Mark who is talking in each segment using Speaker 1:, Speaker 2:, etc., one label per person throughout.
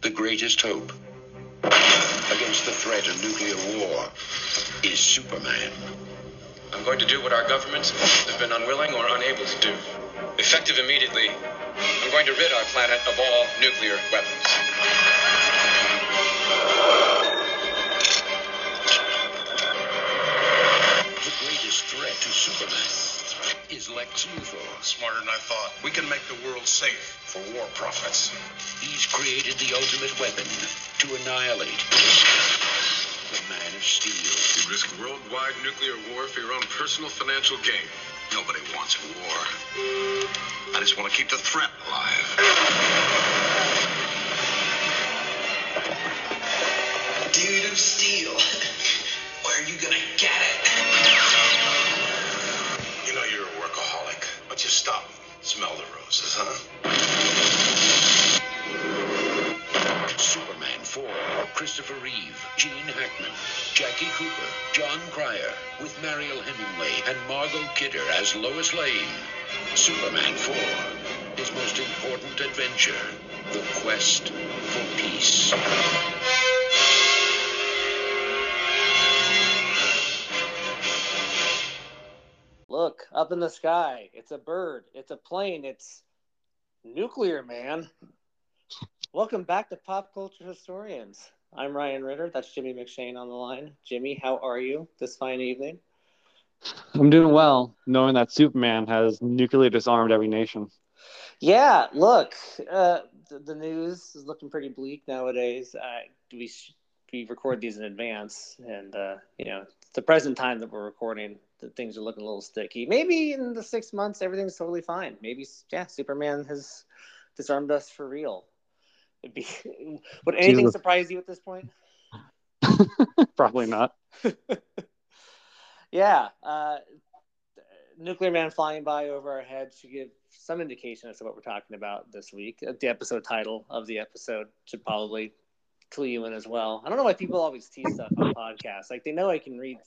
Speaker 1: the greatest hope against the threat of nuclear war is Superman.
Speaker 2: I'm going to do what our governments have been unwilling or unable to do. Effective immediately, I'm going to rid our planet of all nuclear weapons.
Speaker 1: The greatest threat to Superman is Lex Luthor.
Speaker 3: Smarter than I thought. We can make the world safe for war profits.
Speaker 1: He's created the ultimate weapon to annihilate the Man of Steel.
Speaker 3: You risk worldwide nuclear war for your own personal financial gain. Nobody wants war. I just want to keep the threat alive.
Speaker 4: Dude of steel. Where are you gonna get it?
Speaker 3: You know you're a workaholic, but you stop. Smell the roses, huh?
Speaker 1: Superman 4, Christopher Reeve, Gene Hackman, Jackie Cooper, Jon Cryer, with Mariel Hemingway and Margot Kidder as Lois Lane. Superman 4, his most important adventure, the quest for peace.
Speaker 5: Up in the sky. It's a bird. It's a plane. It's nuclear man. Welcome back to Pop Culture Historians. I'm Ryan Ritter. That's Jimmy McShane on the line. Jimmy, how are you this fine evening?
Speaker 6: I'm doing well, knowing that Superman has nuclearly disarmed every nation.
Speaker 5: Yeah, look, uh, the, the news is looking pretty bleak nowadays. Uh, we we record these in advance, and uh, you know, it's the present time that we're recording. That things are looking a little sticky. Maybe in the six months, everything's totally fine. Maybe, yeah, Superman has disarmed us for real. It'd be, would anything surprise you at this point?
Speaker 6: Probably not.
Speaker 5: Yeah, uh, Nuclear Man flying by over our heads should give some indication as to what we're talking about this week. Uh, The episode title of the episode should probably clue you in as well. I don't know why people always tease stuff on podcasts. Like they know I can read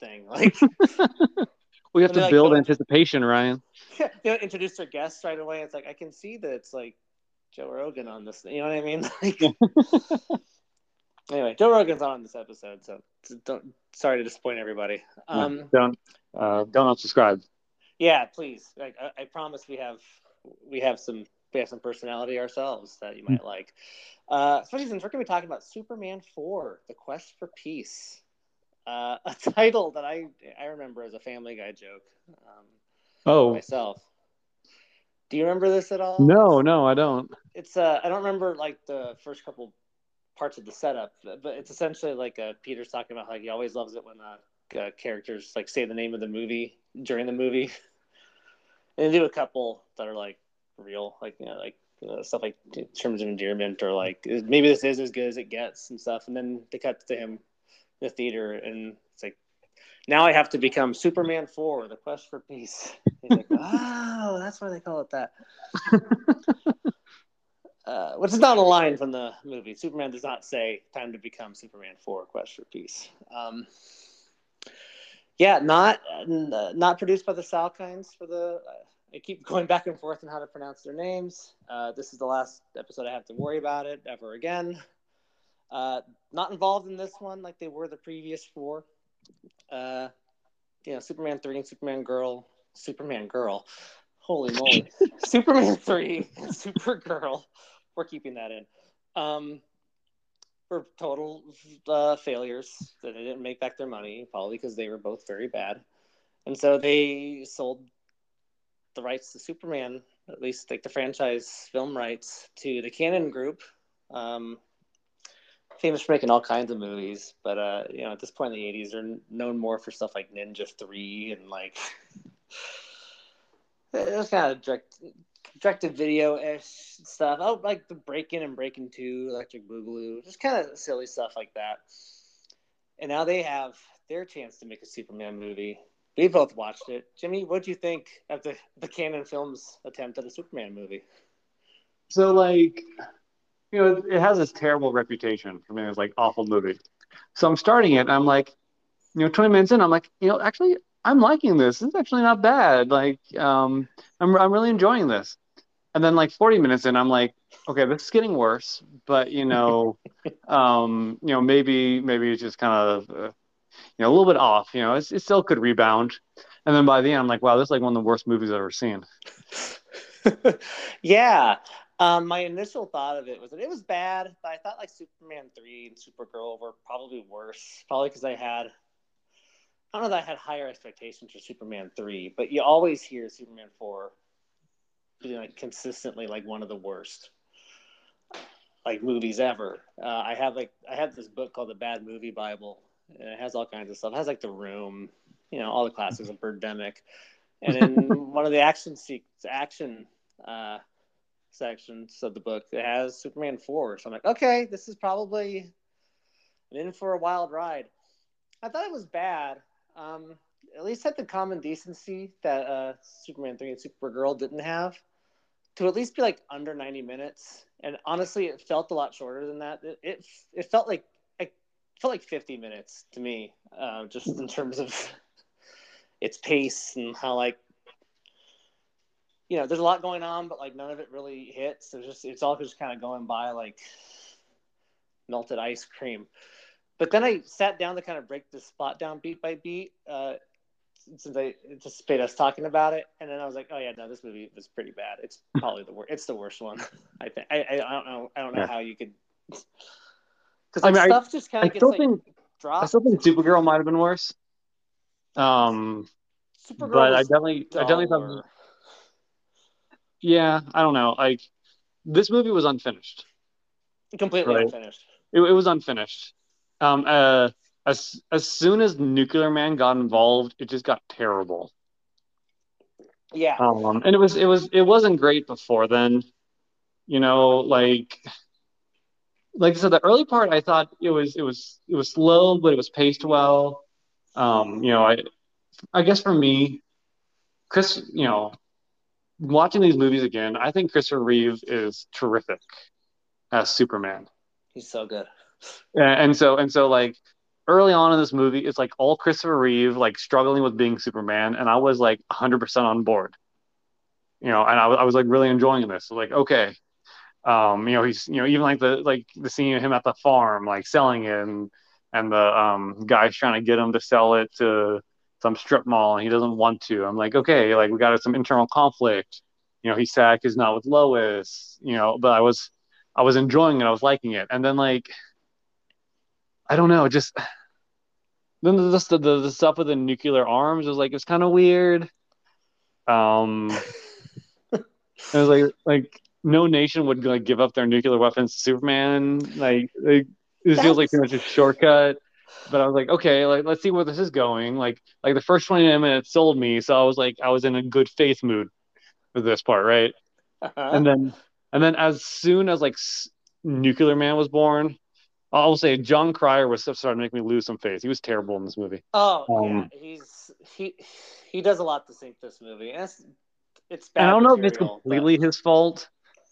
Speaker 5: thing. Like
Speaker 6: We have to
Speaker 5: like,
Speaker 6: build
Speaker 5: "Oh."
Speaker 6: anticipation, Ryan.
Speaker 5: they don't introduce their guests right away. It's like I can see that it's like Joe Rogan on this. You know what I mean? Like, anyway, Joe Rogan's on this episode, so don't. Sorry to disappoint everybody. Um,
Speaker 6: don't uh, don't unsubscribe.
Speaker 5: Yeah, please. Like, I, I promise we have we have some we have some personality ourselves that you might like. Uh, especially since we're going to be talking about Superman Four: The Quest for Peace, uh, a title that I I remember as a Family Guy joke um,
Speaker 6: Oh
Speaker 5: myself. Do you remember this at all?
Speaker 6: no, no, I don't.
Speaker 5: It's uh, I don't remember like the first couple parts of the setup, but it's essentially like uh, Peter's talking about like he always loves it when uh, uh, characters like say the name of the movie during the movie, and they do a couple that are like real, like you know, like uh, stuff like terms of endearment or like maybe this is as good as it gets and stuff, and then they cut to him the theater and it's like. Now I have to become Superman 4, the quest for peace. Like, oh, that's why they call it that uh, which is not a line from the movie. Superman does not say "time to become Superman 4: Quest for Peace." Um, yeah, not uh, not produced by the Salkinds for the. Uh, I keep going back and forth on how to pronounce their names. Uh, this is the last episode I have to worry about it ever again. Uh, not involved in this one like they were the previous four. Uh, you know, Superman three and Superman Girl, Superman Girl. Holy moly, Superman three, and Supergirl we're keeping that in. Um, were total uh, failures. That they didn't make back their money, probably because they were both very bad, and so they sold the rights to Superman, at least like the franchise film rights, to the Cannon Group. Um, famous for making all kinds of movies, but uh, you know, at this point in the '80s, they're known more for stuff like Ninja Three and like it was kind of direct directed video ish stuff. Oh, like the Breaking and Breaking Two, Electric Boogaloo, just kind of silly stuff like that. And now they have their chance to make a Superman movie. We both watched it. Jimmy, what do you think of the the Cannon Films attempt at a Superman movie?
Speaker 6: So like, you know, it has this terrible reputation for being this like awful movie. So I'm starting it. And I'm like, you know, 20 minutes in, I'm like, you know, actually, I'm liking this. This is actually not bad. Like, um, I'm I'm really enjoying this. And then like 40 minutes in, I'm like, okay, this is getting worse, but you know, um, you know, maybe maybe it's just kind of uh, you know a little bit off. You know, it's, it still could rebound. And then by the end, I'm like, wow, this is like one of the worst movies I've ever seen.
Speaker 5: yeah. Um, my initial thought of it was that it was bad, but I thought like Superman 3 and Supergirl were probably worse. Probably because I had, I don't know that I had higher expectations for Superman 3, but you always hear Superman 4 being like consistently like one of the worst like movies ever. Uh, I have like I have this book called the Bad Movie Bible, and it has all kinds of stuff. It has like The Room, you know, all the classics of Birdemic, and in one of the action se- action uh, sections of the book, it has Superman four. So I'm like, okay, this is probably in for a wild ride. I thought it was bad. Um, at least had the common decency that uh, Superman three and Supergirl didn't have to at least be like under 90 minutes. And honestly, it felt a lot shorter than that. It it, it felt like it felt like 50 minutes to me, uh, just in terms of its pace and how like you know there's a lot going on, but like none of it really hits. There's just it's all just kind of going by like melted ice cream. But then I sat down to kind of break the spot down beat by beat. Uh, since I anticipate us talking about it, and then I was like, oh yeah, no, this movie was pretty bad. It's probably the worst. It's the worst one. I think. I, I, don't know. I don't know yeah. how you could. Because like, I mean, stuff I, just kind of gets like
Speaker 6: think, dropped. I still think Supergirl might have been worse. Um, Supergirl but I definitely, I definitely thought. Yeah, I don't know. Like this movie was unfinished.
Speaker 5: Completely right? unfinished.
Speaker 6: It, it was unfinished. Um, uh, as as soon as Nuclear Man got involved, it just got terrible.
Speaker 5: Yeah.
Speaker 6: Um, and it was it was it wasn't great before then. You know, like like I said, the early part I thought it was it was it was slow, but it was paced well. Um, you know, I I guess for me, Chris, you know, watching these movies again, I think Christopher Reeve is terrific as Superman.
Speaker 5: He's so good.
Speaker 6: And so and so like early on in this movie, it's like all Christopher Reeve like struggling with being Superman, and I was like 100% on board. You know, and I, I was like really enjoying this. So, like, okay, um, you know, he's you know even like the like the scene of him at the farm, like selling it, and and the um guy's trying to get him to sell it to some strip mall, and he doesn't want to. I'm like, okay, like we got some internal conflict. You know, he's sad because not with Lois. You know, but I was I was enjoying it. I was liking it, and then like. I don't know, just then the, the, the, the stuff with the nuclear arms was like it's kind of weird. Um, it was like like no nation would like give up their nuclear weapons to Superman. Like, like this feels like too much a shortcut. But I was like, okay, like let's see where this is going. Like like the first twenty minutes sold me, so I was like I was in a good faith mood for this part, right? Uh-huh. And then and then as soon as like Nuclear Man was born, I'll say Jon Cryer was starting to make me lose some faith. He was terrible in this movie.
Speaker 5: Oh um, yeah, he's he he does a lot to sink this movie. And it's it's bad.
Speaker 6: I don't
Speaker 5: material,
Speaker 6: know if it's completely but... his fault,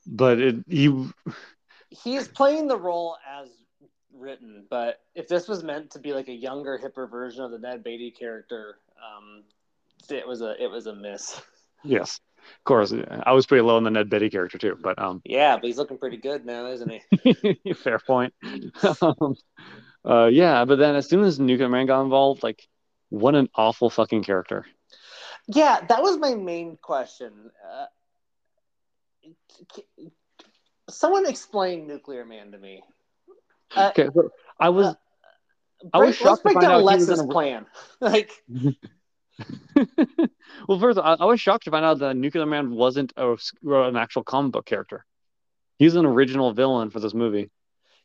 Speaker 6: but it, he
Speaker 5: he's playing the role as written. But if this was meant to be like a younger, hipper version of the Ned Beatty character, um, it was a it was a miss.
Speaker 6: Yes of course, I was pretty low on the Ned Beatty character too, but um,
Speaker 5: yeah, but he's looking pretty good now, isn't he?
Speaker 6: Fair point. um, uh, yeah, but then as soon as Nuclear Man got involved, like, what an awful fucking character.
Speaker 5: Yeah, that was my main question. Uh, someone explain Nuclear Man to me.
Speaker 6: Uh, okay, so I was. Uh, I was shocked
Speaker 5: let's break down Alexa's plan. like,
Speaker 6: well, first, I, I, was shocked to find out that Nuclear Man wasn't a, an actual comic book character. He's an original villain for this movie.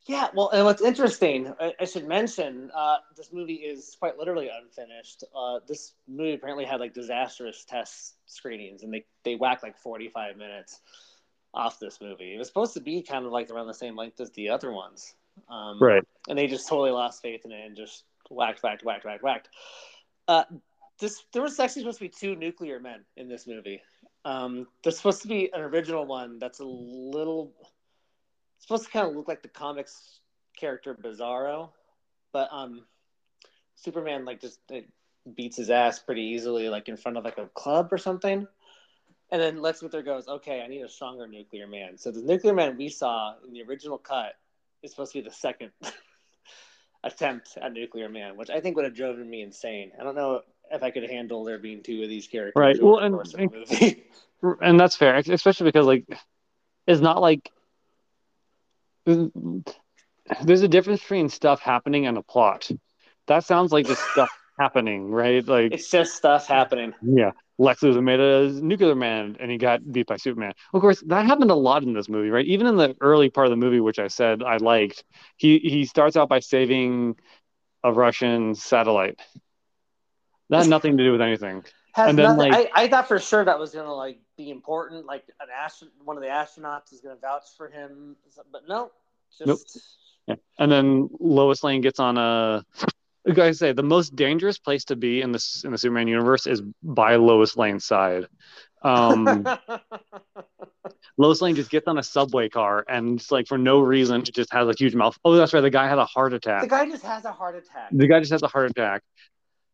Speaker 5: Yeah, well, and what's interesting, I, I should mention, uh, this movie is quite literally unfinished. Uh, this movie apparently had like disastrous test screenings, and they they whacked like forty five minutes off this movie. It was supposed to be kind of like around the same length as the other ones, um,
Speaker 6: right?
Speaker 5: And they just totally lost faith in it and just whacked, whacked, whacked, whacked, whacked. Uh, this there was actually supposed to be two nuclear men in this movie. Um, there's supposed to be an original one that's a little supposed to kind of look like the comics character Bizarro, but um, Superman like just beats his ass pretty easily, like in front of like a club or something. And then Lex Luthor goes, "Okay, I need a stronger nuclear man." So the nuclear man we saw in the original cut is supposed to be the second attempt at nuclear man, which I think would have driven me insane. I don't know if I could handle there being two of these characters.
Speaker 6: Right. Well,
Speaker 5: the
Speaker 6: and-
Speaker 5: course of a movie.
Speaker 6: and that's fair, especially because like it's not like there's a difference between stuff happening and a plot. That sounds like just stuff happening, right? Like
Speaker 5: it's just stuff happening.
Speaker 6: yeah, Lex Luthor made a nuclear man and he got beat by Superman. Of course, that happened a lot in this movie, right? Even in the early part of the movie, which I said I liked, he he starts out by saving a Russian satellite. That had nothing to do with anything.
Speaker 5: Has
Speaker 6: And then,
Speaker 5: nothing,
Speaker 6: like-
Speaker 5: I, I thought for sure that was gonna like be important. Like an astro- one of the astronauts is gonna vouch for him, but no, just
Speaker 6: Nope. Yeah. And then Lois Lane gets on a. Like I say, the most dangerous place to be in this in the Superman universe is by Lois Lane's side. Um, Lois Lane just gets on a subway car and just like for no reason, it just has a huge mouth. Oh, that's right, the guy had a heart attack.
Speaker 5: the guy just has a heart attack.
Speaker 6: The guy just has a heart attack,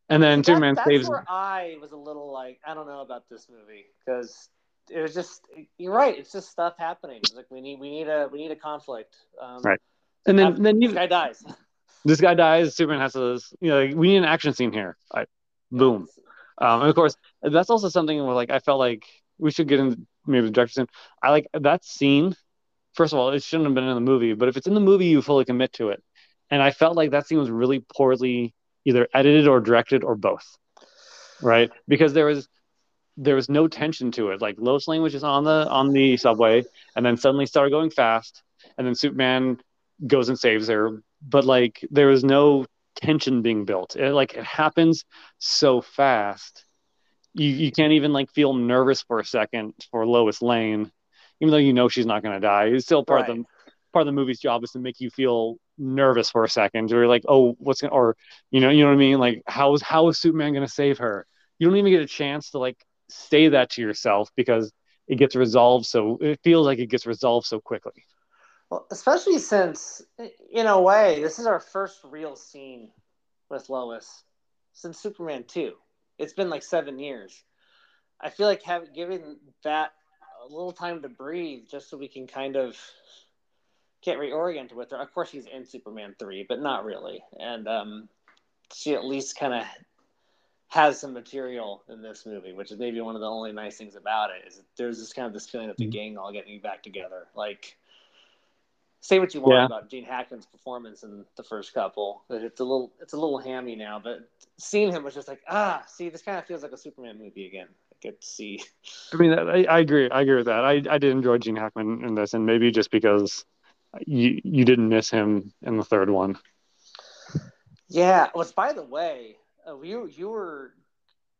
Speaker 6: and then
Speaker 5: That-
Speaker 6: Superman
Speaker 5: that's
Speaker 6: saves.
Speaker 5: where I was a little like, I don't know about this movie because it was just. You're right. It's just stuff happening. It's like we need, we need a, we need a conflict. Um,
Speaker 6: Right. And then then you,
Speaker 5: guy dies.
Speaker 6: this guy dies. Superman has to, you know, like, we need an action scene here. I, boom. Um, and of course, that's also something where like I felt like we should get into maybe the director scene. I like that scene. First of all, it shouldn't have been in the movie, but if it's in the movie, you fully commit to it. And I felt like that scene was really poorly either edited or directed or both, right? Because there was there was no tension to it. Like Lois Lane was just on the on the subway, and then suddenly started going fast, and then Superman goes and saves her. But like there was no tension being built. It like it happens so fast. You you can't even like feel nervous for a second for Lois Lane, even though you know she's not gonna die. It's still part of the part of the movie's job is to make you feel nervous for a second. Or like, oh, what's gonna or you know, you know what I mean? Like how is how is Superman gonna save her? You don't even get a chance to like say that to yourself because it gets resolved so it feels like it gets resolved so quickly.
Speaker 5: Well, especially since, in a way, this is our first real scene with Lois since Superman 2. It's been like seven years. I feel like having giving that a little time to breathe just so we can kind of get reoriented with her. Of course, she's in Superman 3, but not really. And um, she at least kind of has some material in this movie, which is maybe one of the only nice things about it. Is there's this kind of this feeling of the
Speaker 6: Mhm.
Speaker 5: gang all getting back together. Like, say what you want
Speaker 6: Yeah.
Speaker 5: about Gene Hackman's performance in the first couple, but it's a little it's a little hammy now. But seeing him was just like, ah, see, this kind of feels like a Superman movie again. I get to see.
Speaker 6: I mean, I, I agree. I agree with that. I, I did enjoy Gene Hackman in this, and maybe just because you you didn't miss him in the third one.
Speaker 5: Yeah. Which, by the way, uh, you you were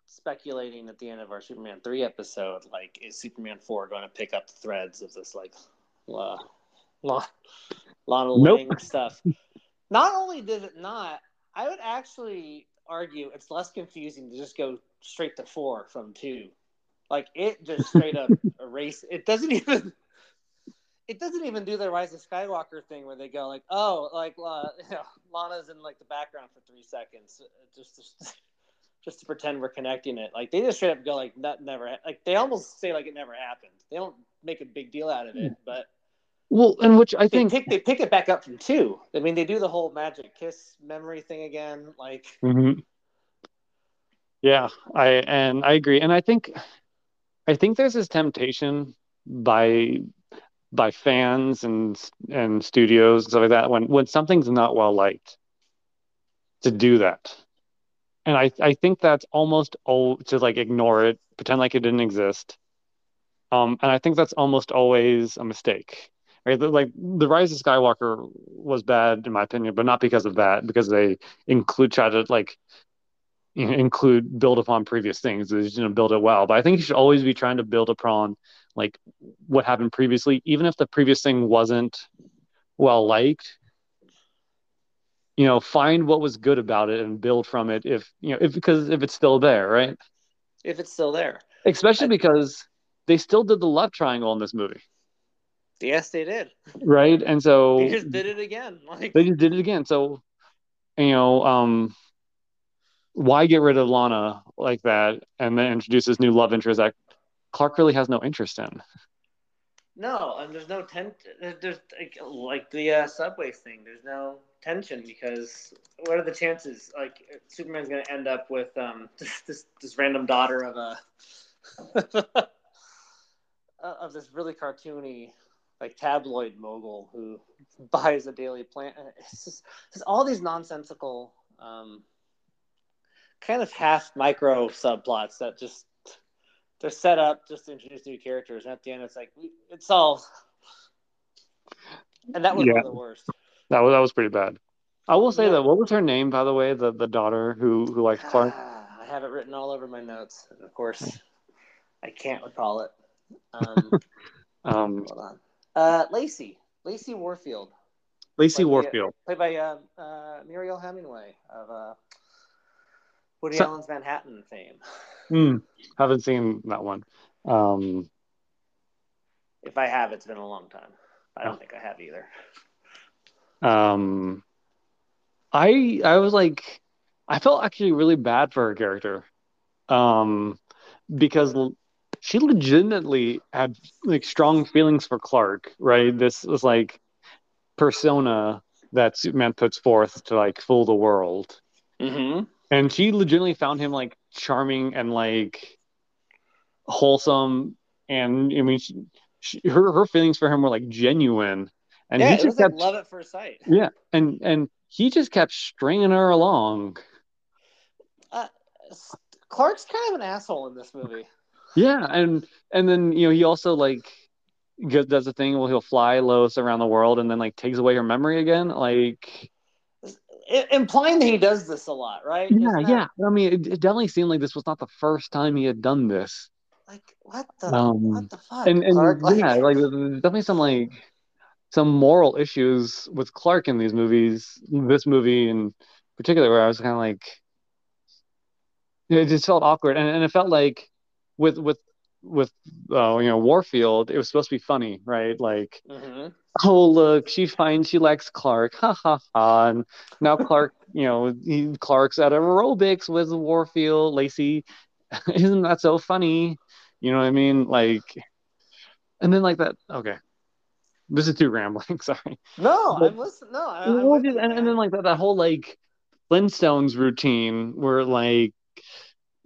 Speaker 5: speculating at the end of our Superman three episode, like, is Superman four going to pick up the threads of this like, uh, La- Lana
Speaker 6: Nope.
Speaker 5: Lang stuff? Not only did it not, I would actually argue it's less confusing to just go straight to four from two. Like it just straight up erase. It doesn't even. It doesn't even do the Rise of Skywalker thing where they go like, oh, like uh, you know, Lana's in like the background for three seconds, uh, just just, just to pretend we're connecting it. Like they just straight up go like that never ha-. like they almost say like it never happened. They don't make a big deal out of it, but
Speaker 6: Well, and which I
Speaker 5: they
Speaker 6: think.
Speaker 5: pick they pick it back up from two. I mean, they do the whole magic kiss memory thing again. Like
Speaker 6: Mhm. Yeah, I and I agree, and I think, I think there's this temptation by by fans and and studios and stuff like that when when something's not well liked to do that, and I I think that's almost all to like ignore it, pretend like it didn't exist, um, and I think that's almost always a mistake. Right? Like the Rise of Skywalker was bad in my opinion, but not because of that, because they include try to like you know, include build upon previous things is you know build it well but i think you should always be trying to build upon like what happened previously even if the previous thing wasn't well liked you know find what was good about it and build from it if you know if because if it's still there right
Speaker 5: if it's still there.
Speaker 6: especially because they still did the love triangle in this movie
Speaker 5: Yes, they did.
Speaker 6: right and so
Speaker 5: They just did it again. Like
Speaker 6: they just did it again so you know um why get rid of lana like that and then introduce this new love interest that Clark really has no interest in.
Speaker 5: No, and there's no tension. There's like, like the uh, subway thing. There's no tension because what are the chances? Like Superman's gonna end up with um this this, this random daughter of a of this really cartoony like tabloid mogul who buys a Daily Planet. It's just, it's all these nonsensical, um, kind of half micro subplots that just they're set up just to introduce new characters, and at the end, it's like it's all. And that was
Speaker 6: Yeah.
Speaker 5: one of the worst.
Speaker 6: That was that was pretty bad. I will say
Speaker 5: Yeah.
Speaker 6: that what was her name, by the way, the the daughter who who likes Clark.
Speaker 5: I have it written all over my notes, and of course, I can't recall it. Um,
Speaker 6: Um,
Speaker 5: hold on. Uh, Lacey, Lacey Warfield,
Speaker 6: Lacey
Speaker 5: Like,
Speaker 6: Warfield.
Speaker 5: played by uh, uh, Muriel Hemingway of uh, Woody
Speaker 6: So-
Speaker 5: Allen's Manhattan fame.
Speaker 6: Hmm, haven't seen that one. Um,
Speaker 5: If I have, it's been a long time. I don't
Speaker 6: Oh.
Speaker 5: think I have either.
Speaker 6: um, I I was like, I felt actually really bad for her character, um, because she legitimately had like strong feelings for Clark, right? This was like persona that Superman puts forth to like fool the world.
Speaker 5: Mm-hmm.
Speaker 6: and she legitimately found him like charming and like wholesome and i mean she, she, her her feelings for him were like genuine and
Speaker 5: yeah,
Speaker 6: he just
Speaker 5: was like
Speaker 6: kept
Speaker 5: love at first sight.
Speaker 6: yeah and and he just kept stringing her along
Speaker 5: Uh, Clark's kind of an asshole in this movie.
Speaker 6: Yeah and and then you know he also like does a thing where he'll fly Lois around the world and then like takes away her memory again like
Speaker 5: implying that he does this a lot, right?
Speaker 6: yeah
Speaker 5: that-
Speaker 6: yeah i mean it, it definitely seemed like this was not the first time he had done this
Speaker 5: Like what the
Speaker 6: Um,
Speaker 5: what the fuck?
Speaker 6: and and
Speaker 5: Clark? Like,
Speaker 6: yeah, like there's definitely some like some moral issues with Clark in these movies. This movie in particular, where I was kind of like, it just felt awkward, and, and it felt like with with with uh, you know Warfield, it was supposed to be funny, right? Like,
Speaker 5: Mhm.
Speaker 6: oh look, she finds she likes Clark, ha ha ha, and now Clark, you know, he, Clark's at aerobics with Warfield, Lacey, isn't that so funny? You know what I mean? Like, and then like that. Okay, this is too rambling. Sorry.
Speaker 5: No,
Speaker 6: But-
Speaker 5: I'm listening. No, I, I'm
Speaker 6: Well,
Speaker 5: with
Speaker 6: just-
Speaker 5: you,
Speaker 6: and, and then like that, that whole like Flintstones routine where like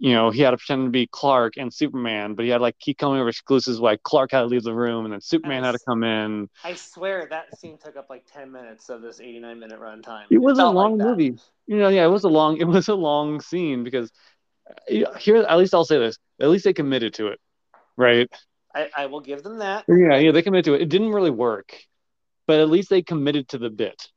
Speaker 6: you know he had to pretend to be Clark and Superman, but he had like keep coming over exclusives like Clark had to leave the room and then Superman had to come in.
Speaker 5: I swear that scene took up like ten minutes of this 89 minute runtime.
Speaker 6: It was a
Speaker 5: felt like
Speaker 6: long movie. You know, yeah, it was a long it was a long scene because uh, here at least I'll say this: at least they committed to it, right?
Speaker 5: I, I will give them that.
Speaker 6: Yeah, yeah, they committed to it. It didn't really work, but at least they committed to the bit,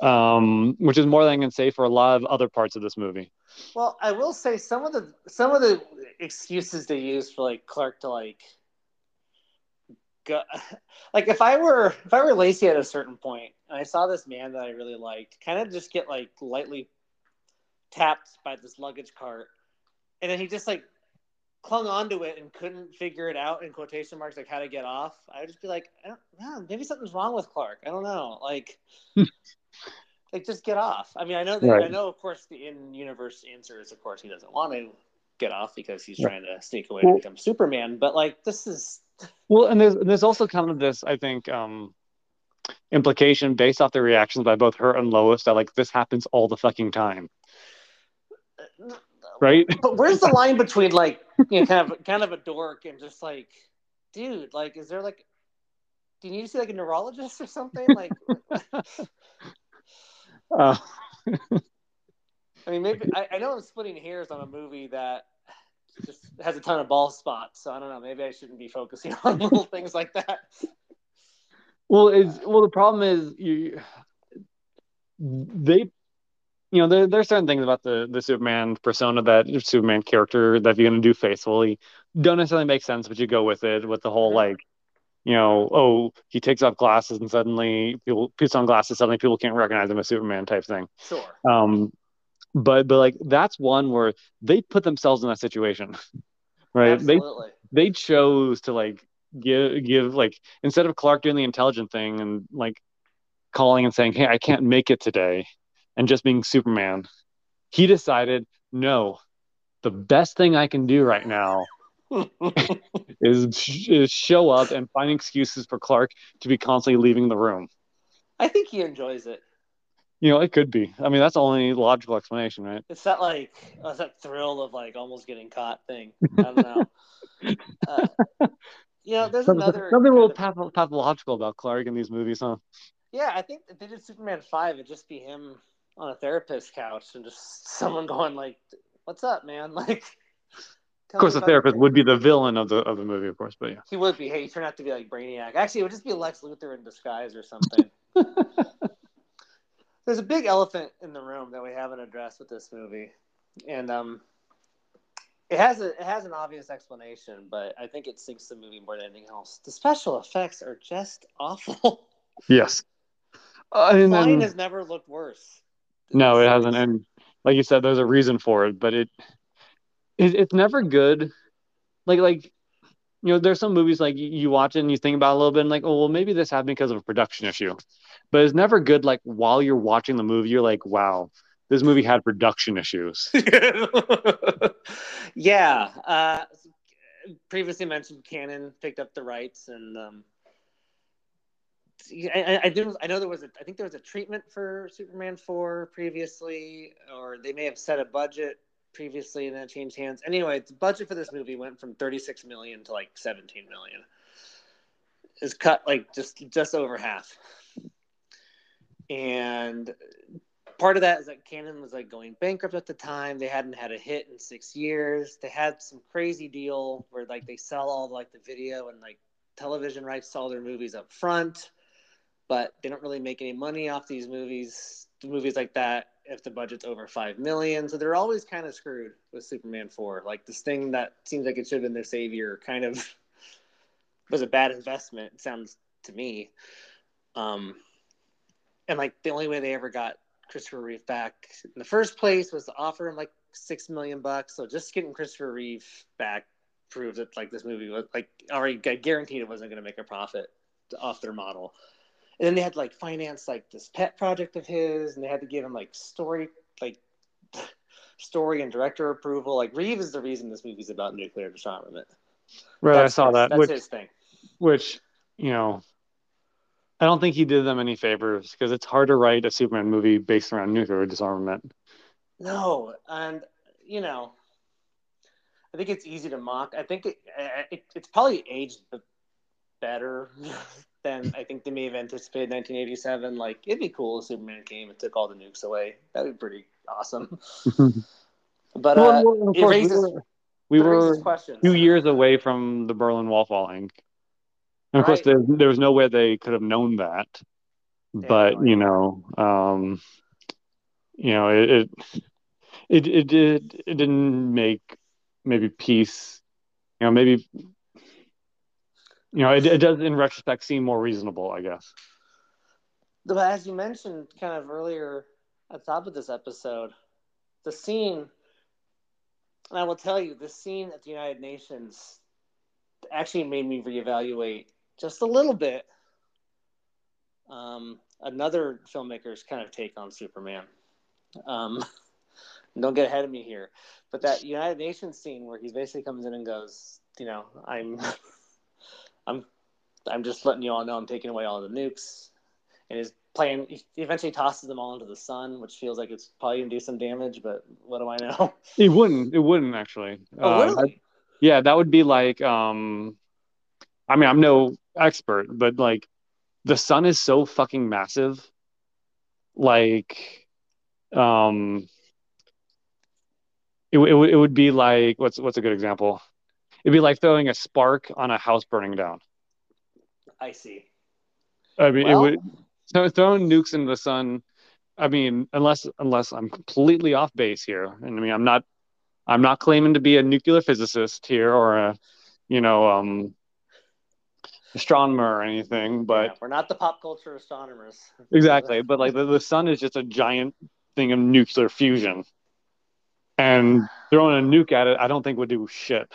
Speaker 6: um, which is more than I can say for a lot of other parts of this movie.
Speaker 5: Well, I will say some of the some of the excuses they use for like Clark to like go like if I were if I were Lacey at a certain point and I saw this man that I really liked kind of just get like lightly tapped by this luggage cart and then he just like clung onto it and couldn't figure it out in quotation marks like how to get off I would just be like I don't know maybe something's wrong with Clark. I don't know. Like like just get off. I mean I know that
Speaker 6: Right.
Speaker 5: I know of course the in universe answer is of course he doesn't want to get off because he's trying to sneak away
Speaker 6: Well-
Speaker 5: to become Superman but like this is
Speaker 6: Well, and there's there's also kind of this, I think, um, implication based off the reactions by both her and Lois that like this happens all the fucking time, right?
Speaker 5: But where's the line between like you know kind of kind of a dork and just like, dude, like, is there like, do you need to see like a neurologist or something? Like,
Speaker 6: Uh,
Speaker 5: I mean, maybe I, I know I'm splitting hairs on a movie that just has a ton of ball spots, so I don't know. Maybe I shouldn't be focusing on little things like that.
Speaker 6: well, is well the problem is you they you know there there's certain things about the the Superman persona that Superman character that if you're gonna do faithfully don't necessarily make sense, but you go with it with the whole
Speaker 5: Mhm.
Speaker 6: like you know oh he takes off glasses and suddenly people puts on glasses suddenly people can't recognize him as Superman type thing.
Speaker 5: Sure.
Speaker 6: Um, but but like that's one where they put themselves in that situation, right? They
Speaker 5: Absolutely.
Speaker 6: they chose to like give give like instead of Clark doing the intelligent thing and like calling and saying, "Hey, I can't make it today," and just being Superman, he decided, no, the best thing I can do right now is, is show up and find excuses for Clark to be constantly leaving the room.
Speaker 5: I think he enjoys it.
Speaker 6: You know, it could be. I mean, that's the only logical explanation, right?
Speaker 5: It's that like uh, it's that thrill of like almost getting caught thing. I don't know. uh, you know, there's
Speaker 6: Something,
Speaker 5: another
Speaker 6: something a little pathological about Clark in these movies, huh?
Speaker 5: Yeah, I think if they did Superman five, it'd just be him on a therapist couch and just someone going like, "What's up, man?" Like,
Speaker 6: Of course, the therapist would be the villain of the of the movie, of course, but yeah.
Speaker 5: He would be. Hey, he turned out to be like Brainiac. Actually, it would just be Lex Luthor in disguise or something. There's a big elephant in the room that we haven't addressed with this movie, and um, it has a it has an obvious explanation, but I think it sinks the movie more than anything else. The special effects are just awful.
Speaker 6: Yes. Uh, and
Speaker 5: Flying
Speaker 6: then,
Speaker 5: has never looked worse.
Speaker 6: No, it hasn't. And like you said, there's a reason for it, but it, it it's never good. Like like you know, there's some movies like you- watch it and you think about it a little bit and like, oh well, maybe this happened because of a production issue, but it's never good. Like while you're watching the movie, you're like, wow, this movie had production issues.
Speaker 5: yeah. Uh, previously mentioned Cannon picked up the rights, and um, I, I, I know there was a. I think there was a treatment for Superman four previously, or they may have set a budget previously and then changed hands. Anyway, the budget for this movie went from thirty six million to like seventeen million. Is cut like just just over half, and part of that is that Cannon was like going bankrupt at the time. They hadn't had a hit in six years. They had some crazy deal where like they sell all like the video and like television rights to all their movies up front, but they don't really make any money off these movies. Movies like that if the budget's over five million. So they're always kind of screwed with Superman four. Like this thing that seems like it should have been their savior kind of was a bad investment. Sounds to me. Um, and like the only way they ever got Christopher Reeve back in the first place was to offer him like six million bucks. So just getting Christopher Reeve back proved that like this movie was like already guaranteed it wasn't going to make a profit off their model. And then they had to like finance like this pet project of his, and they had to give him like story like story and director approval. Like Reeve is the reason this movie's about nuclear disarmament.
Speaker 6: Right, I saw that.
Speaker 5: That's
Speaker 6: Which
Speaker 5: his thing.
Speaker 6: which you know i don't think he did them any favors because it's hard to write a superman movie based around nuclear disarmament
Speaker 5: No, and you know, I think it's easy to mock. I think it, it it's probably aged better than I think they may have anticipated. 1987, like it'd be cool if Superman came and took all the nukes away. That'd be pretty awesome. But uh,
Speaker 6: Well, well,
Speaker 5: it raises,
Speaker 6: we were, we were two years away from the berlin wall falling and of course there, there was no way they could have known that but you know um you know it it it, it did it didn't make maybe peace you know maybe you know it, it does in retrospect seem more reasonable i guess
Speaker 5: But as you mentioned kind of earlier at the top of this episode, the scene, and I will tell you, the scene at the United Nations actually made me reevaluate just a little bit um, another filmmaker's kind of take on Superman. Um, don't get ahead of me here, but that United Nations scene where he basically comes in and goes, you know, I'm, I'm, I'm just letting you all know I'm taking away all the nukes and is playing. He eventually tosses them all into the sun, which feels like it's probably gonna do some damage. But what do I know?
Speaker 6: It wouldn't. It wouldn't actually.
Speaker 5: Oh,
Speaker 6: Uh,
Speaker 5: really?
Speaker 6: yeah, that would be like. Um, I mean, I'm no expert, but like, the sun is so fucking massive. Like, um, it, it would it would be like what's what's a good example? It'd be like throwing a spark on a house burning down.
Speaker 5: I see.
Speaker 6: I mean,
Speaker 5: Well-
Speaker 6: it would so throwing nukes into the sun. I mean, unless unless I'm completely off base here, and I mean, I'm not I'm not claiming to be a nuclear physicist here or a you know um astronomer or anything, but
Speaker 5: Yeah, we're not the pop culture astronomers.
Speaker 6: exactly. But like the, the sun is just a giant thing of nuclear fusion, and throwing a nuke at it, I don't think would do shit.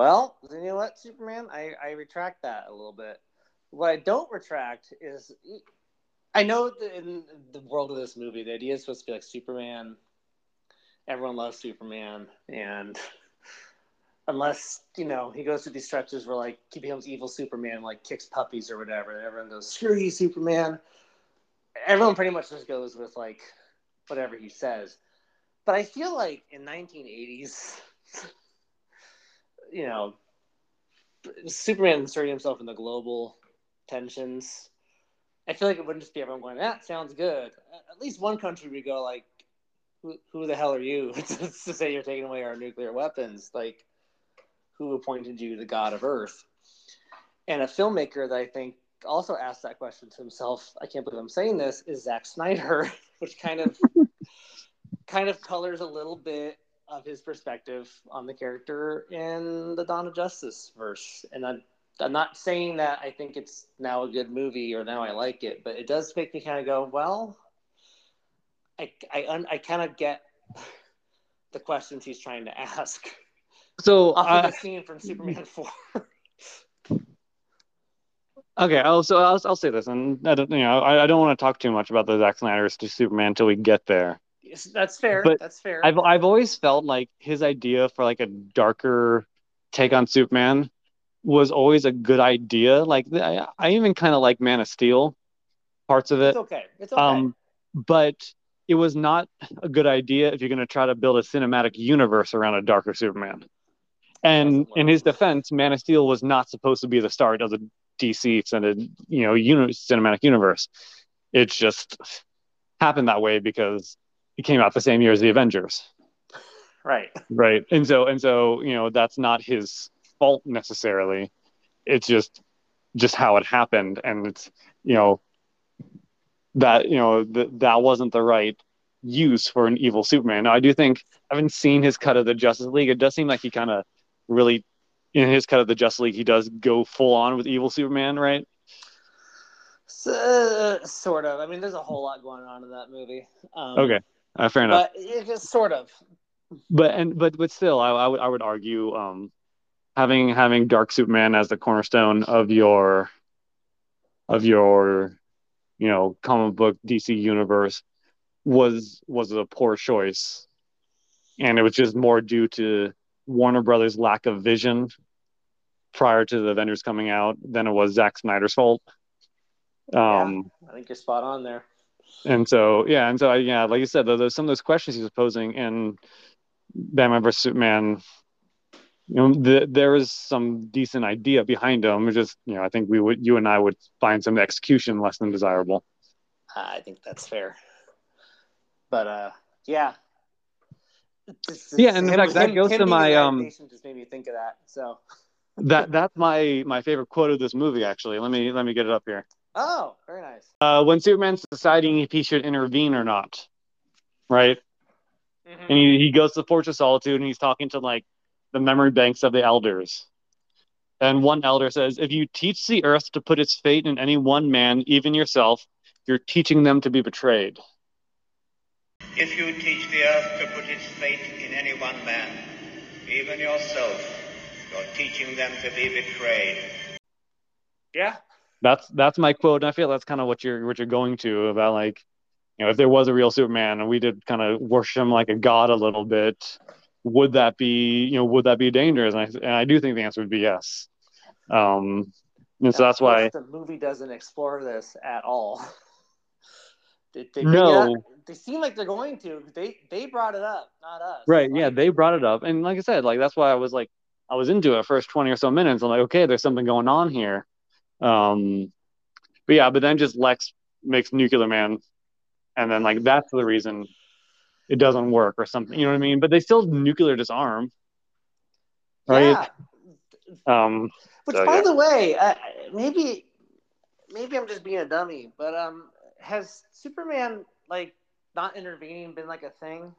Speaker 5: Well, you know what, Superman? I, I retract that a little bit. What I don't retract is I know in the world of this movie, the idea is supposed to be like Superman. Everyone loves Superman, and unless you know he goes through these stretches where like he becomes evil Superman, like kicks puppies or whatever, and everyone goes screw you, Superman. Everyone pretty much just goes with like whatever he says. But I feel like in 1980s, you know, Superman inserting himself in the global tensions. I feel like it wouldn't just be everyone going, "That sounds good." At least one country would go like, "Who, who the hell are you to say you're taking away our nuclear weapons?" Like, who appointed you the god of Earth? And a filmmaker that I think also asked that question to himself. I can't believe I'm saying this. Is Zack Snyder, which kind of kind of colors a little bit of his perspective on the character in the Dawn of Justice verse. And I'm, I'm not saying that I think it's now a good movie or now I like it, but it does make me kind of go, well, I, I, I kind of get the questions he's trying to ask.
Speaker 6: So
Speaker 5: off
Speaker 6: uh,
Speaker 5: of the scene from Superman 4.
Speaker 6: Okay, I'll, so I'll, I'll say this, and I don't, you know, I, I don't want to talk too much about the Zack Snyder's to Superman until we get there.
Speaker 5: That's fair.
Speaker 6: But
Speaker 5: that's fair.
Speaker 6: I've I've always felt like his idea for like a darker take on Superman was always a good idea. Like I, I even kind of like Man of Steel, parts of it.
Speaker 5: it's okay. It's okay.
Speaker 6: Um, but it was not a good idea if you're going to try to build a cinematic universe around a darker Superman. And in his defense, Man of Steel was not supposed to be the start of the DC extended, you know, uni- cinematic universe. It just happened that way because it came out the same year as the Avengers,
Speaker 5: right.
Speaker 6: right? And so, and so, you know, that's not his fault necessarily. It's just, just how it happened, and it's, you know, that you know th- that wasn't the right use for an evil Superman. Now, I do think I haven't seen his cut of the Justice League. It does seem like he kind of really in his cut of the Justice League he does go full on with evil Superman, right?
Speaker 5: So, sort of. I mean, there's a whole lot going on in that movie. Um,
Speaker 6: Okay, uh, fair enough.
Speaker 5: But it just sort of.
Speaker 6: But and but but still, I, I would I would argue um, having having Dark Superman as the cornerstone of your of your you know comic book DC universe was was a poor choice, and it was just more due to Warner Brothers' lack of vision prior to the Avengers coming out than it was Zack Snyder's fault. Um,
Speaker 5: I think you're spot on there.
Speaker 6: And so, yeah, and so, I, yeah, like you said, though, there's some of those questions he was posing in Batman vs Superman. You know, the, there is some decent idea behind them. It's just, you know, I think we would, you and I would find some execution less than desirable.
Speaker 5: I think that's fair. But uh, yeah. Just-
Speaker 6: Yeah, and in fact, that goes to my, um,
Speaker 5: just made me think of that. So,
Speaker 6: That that's my my favorite quote of this movie. Actually, let me let me get it up here.
Speaker 5: Oh, very nice.
Speaker 6: Uh, when Superman's deciding if he should intervene or not, right?
Speaker 5: Mhm.
Speaker 6: and he, he goes to the Fortress of Solitude and he's talking to like the memory banks of the elders. And one elder says, If you teach the earth to put its fate in any one man, even yourself, you're teaching them to be betrayed.
Speaker 7: If you teach the earth to put its fate in any one man, even yourself, you're teaching them to be betrayed.
Speaker 5: Yeah.
Speaker 6: That's that's my quote, and I feel that's kind of what you're what you're going to about like, you know, if there was a real Superman and we did kind of worship him like a god a little bit, would that be you know would that be dangerous? And I, and I do think the answer would be yes. Um, and so that's why
Speaker 5: the movie doesn't explore this at all. They, they
Speaker 6: No.
Speaker 5: up- they seem like they're going to. They they brought it up, not us.
Speaker 6: Right. Yeah, they brought it up, and like I said, like that's why I was like, I was into it first twenty or so minutes. I'm like, okay, there's something going on here. Um, but yeah, but then just Lex makes Nuclear Man, and then like that's the reason it doesn't work or something. You know what I mean? But they still nuclear disarm, right?
Speaker 5: Yeah.
Speaker 6: Um,
Speaker 5: Which,
Speaker 6: So,
Speaker 5: by
Speaker 6: yeah.
Speaker 5: the way, uh, maybe maybe I'm just being a dummy, but um, has Superman like not intervening been like a thing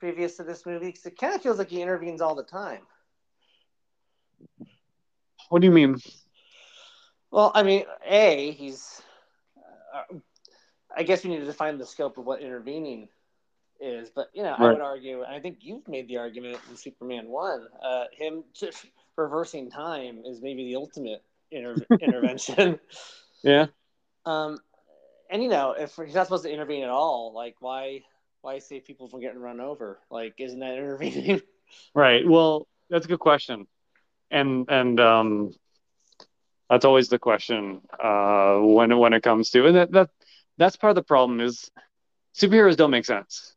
Speaker 5: previous to this movie? Because it kind of feels like he intervenes all the time.
Speaker 6: what do you mean?
Speaker 5: Well, I mean, a he's. Uh, I guess we need to define the scope of what intervening is, but you know, I would argue, and I think you've made the argument in Superman One, uh, him just reversing time is maybe the ultimate inter- intervention.
Speaker 6: Yeah.
Speaker 5: Um, and you know, if he's not supposed to intervene at all, like why why save people from getting run over? Like, isn't that intervening?
Speaker 6: Right. Well, that's a good question, and and um, that's always the question uh, when when it comes to and that, that that's part of the problem is superheroes don't make sense.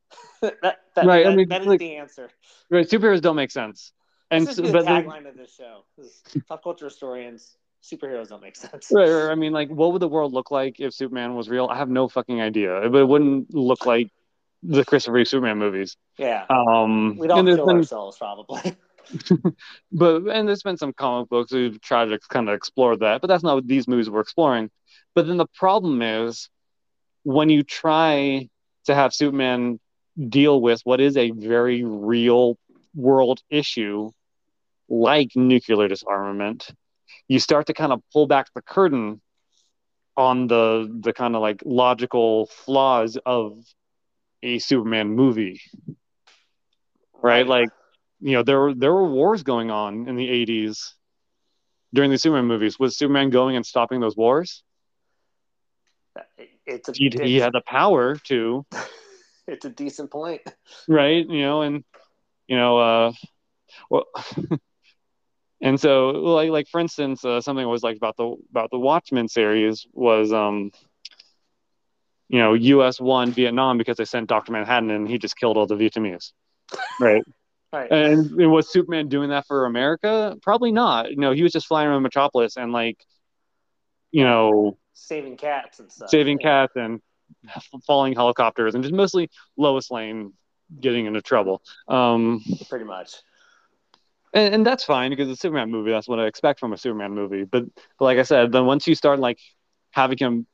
Speaker 5: that, that,
Speaker 6: Right, I mean,
Speaker 5: that is
Speaker 6: like-
Speaker 5: the answer.
Speaker 6: Right. Superheroes don't make sense, and
Speaker 5: this is
Speaker 6: so-
Speaker 5: the tagline of this show. This pop culture historians. Superheroes don't make sense.
Speaker 6: Right, right. I mean, like, what would the world look like if Superman was real? I have no fucking idea. But it wouldn't look like the Christopher Reeve Superman movies.
Speaker 5: Yeah.
Speaker 6: Um,
Speaker 5: We'd all kill
Speaker 6: been,
Speaker 5: ourselves probably.
Speaker 6: but and there's been some comic books who've tried to kind of explore that, but that's not what these movies were exploring. But then the problem is when you try to have Superman deal with what is a very real world issue like nuclear disarmament, you start to kind of pull back the curtain on the the kind of like logical flaws of a Superman movie. Right? Like, you know, there were there were wars going on in the 80s during the Superman movies. Was Superman going and stopping those wars?
Speaker 5: It's a
Speaker 6: He, he had the power to,
Speaker 5: it's a decent point.
Speaker 6: right? You know, and you know, uh, well, and so like like for instance, uh, something I was like about the about the Watchmen series was um, you know, U.S. won Vietnam because they sent Doctor Manhattan and he just killed all the Vietnamese, right?
Speaker 5: Right.
Speaker 6: And was Superman doing that for America? Probably not. You know, he was just flying around Metropolis and like, you know,
Speaker 5: Saving cats and stuff.
Speaker 6: saving
Speaker 5: Yeah.
Speaker 6: cats and falling helicopters and just mostly Lois Lane getting into trouble. Um,
Speaker 5: Pretty much.
Speaker 6: and, and that's fine because it's a Superman movie. That's what I expect from a Superman movie. But, but like I said, then once you start like having him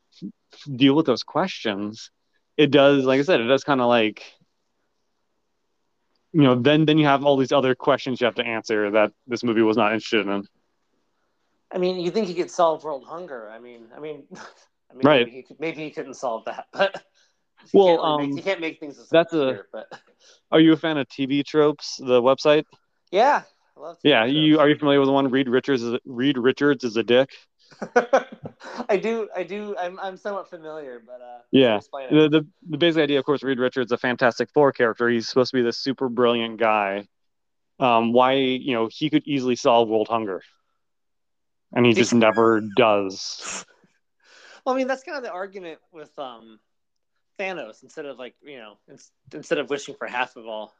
Speaker 6: deal with those questions, it does, like I said, it does kind of like, you know, then then you have all these other questions you have to answer that this movie was not interested in.
Speaker 5: I mean, you think he could solve world hunger? I mean, I mean, I mean,
Speaker 6: Right.
Speaker 5: maybe he, could, maybe he couldn't solve that, but you
Speaker 6: Well,
Speaker 5: can't really
Speaker 6: um,
Speaker 5: make, you can't make things.
Speaker 6: that's a-
Speaker 5: but
Speaker 6: Are you a fan of TV Tropes, the website?
Speaker 5: yeah, I love. TV
Speaker 6: Yeah, you are you familiar with the one? Reed Richards is Reed Richards is a dick.
Speaker 5: I do, I do. I'm, I'm somewhat familiar, but uh,
Speaker 6: Yeah. The, the the basic idea, of course, Reed Richards, a Fantastic Four character. He's supposed to be this super brilliant guy. Um, why you know he could easily solve world hunger, and he just never does.
Speaker 5: Well, I mean, that's kind of the argument with um, Thanos. Instead of like, you know, ins- instead of wishing for half of all,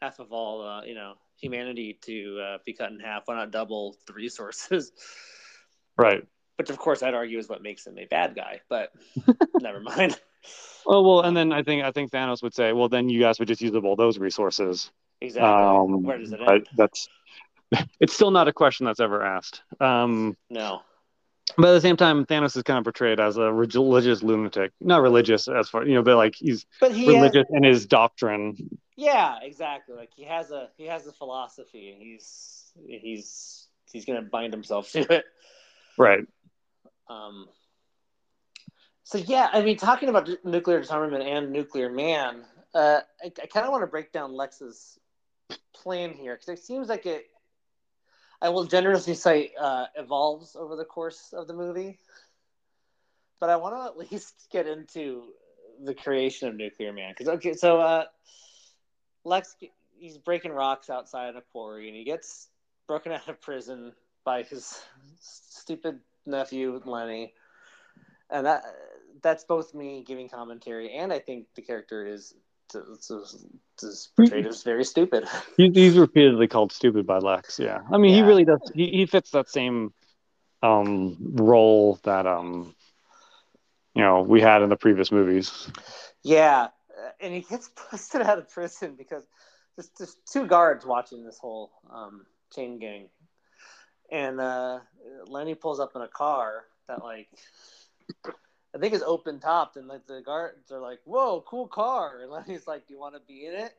Speaker 5: half of all, uh, you know, humanity to uh, be cut in half, why not double the resources?
Speaker 6: Right.
Speaker 5: Which, of course, I'd argue is what makes him a bad guy. But never mind.
Speaker 6: Oh well, and then I think I think Thanos would say, well, then you guys would just use up all those resources.
Speaker 5: Exactly.
Speaker 6: Um,
Speaker 5: Where does it end?
Speaker 6: that's it's still not a question that's ever asked. Um,
Speaker 5: No.
Speaker 6: But at the same time, Thanos is kind of portrayed as a religious lunatic. Not religious as far, you know, but like he's
Speaker 5: But he has,
Speaker 6: religious in his doctrine.
Speaker 5: yeah, exactly. Like he has a he has a philosophy, and he's he's he's gonna bind himself to it.
Speaker 6: Right.
Speaker 5: Um, so yeah, I mean, talking about nuclear disarmament and nuclear man, uh, I, I kind of want to break down Lex's plan here because it seems like it. I will generously say uh, evolves over the course of the movie, but I want to at least get into the creation of Nuclear Man because okay, so uh, Lex he's breaking rocks outside a quarry and he gets broken out of prison by his stupid nephew Lenny, and that that's both me giving commentary and I think the character is portrayed as very stupid.
Speaker 6: He, he's repeatedly called stupid by Lex. Yeah. I mean, he really does. He, he fits that same um, role that um, you know we had in the previous movies.
Speaker 5: Yeah, uh, and he gets busted out of prison because there's there's two guards watching this whole um, chain gang, and uh, Lenny pulls up in a car that like I think is open topped, and like the guards are like, "Whoa, cool car!" And Lenny's like, "Do you want to be in it?"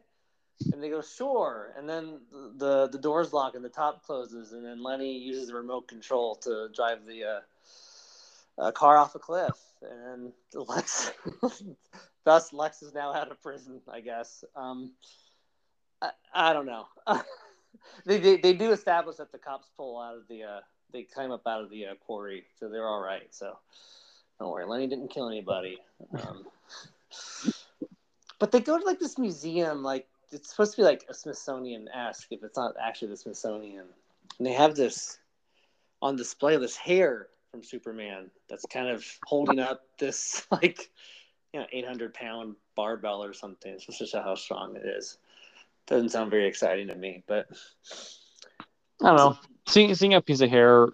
Speaker 5: And they go, "Sure." And then the the doors lock and the top closes, and then Lenny uses the remote control to drive the uh, uh, car off a cliff, and Lex. Thus, Lex is now out of prison, I guess. Um, I, I don't know. they, they they do establish that the cops pull out of the uh, they climb up out of the uh, quarry, so they're all right. So don't worry, Lenny didn't kill anybody. Um, but they go to like this museum, like it's supposed to be like a Smithsonian esque if it's not actually the Smithsonian. And they have this on display this hair from Superman that's kind of holding up this like you know 800 pound barbell or something. It's just to show how strong it is. Doesn't sound very exciting to me, but
Speaker 6: I don't know. Seeing seeing a piece of hair,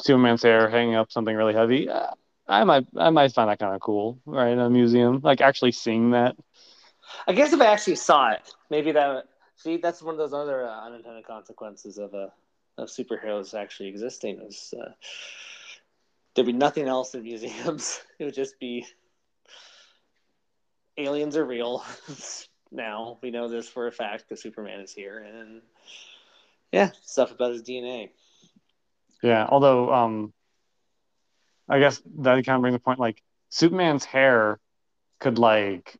Speaker 6: Superman's hair hanging up something really heavy, uh, I might I might find that kind of cool, right? In a museum, like actually seeing that.
Speaker 5: I guess if I actually saw it, maybe that. See, that's one of those other uh, unintended consequences of a of superheroes actually existing. Is uh, there'd be nothing else in museums. It would just be aliens are real. now we know this for a fact because Superman is here, and yeah, stuff about his DNA.
Speaker 6: Yeah, although um, I guess that kind of brings the point. Like Superman's hair could like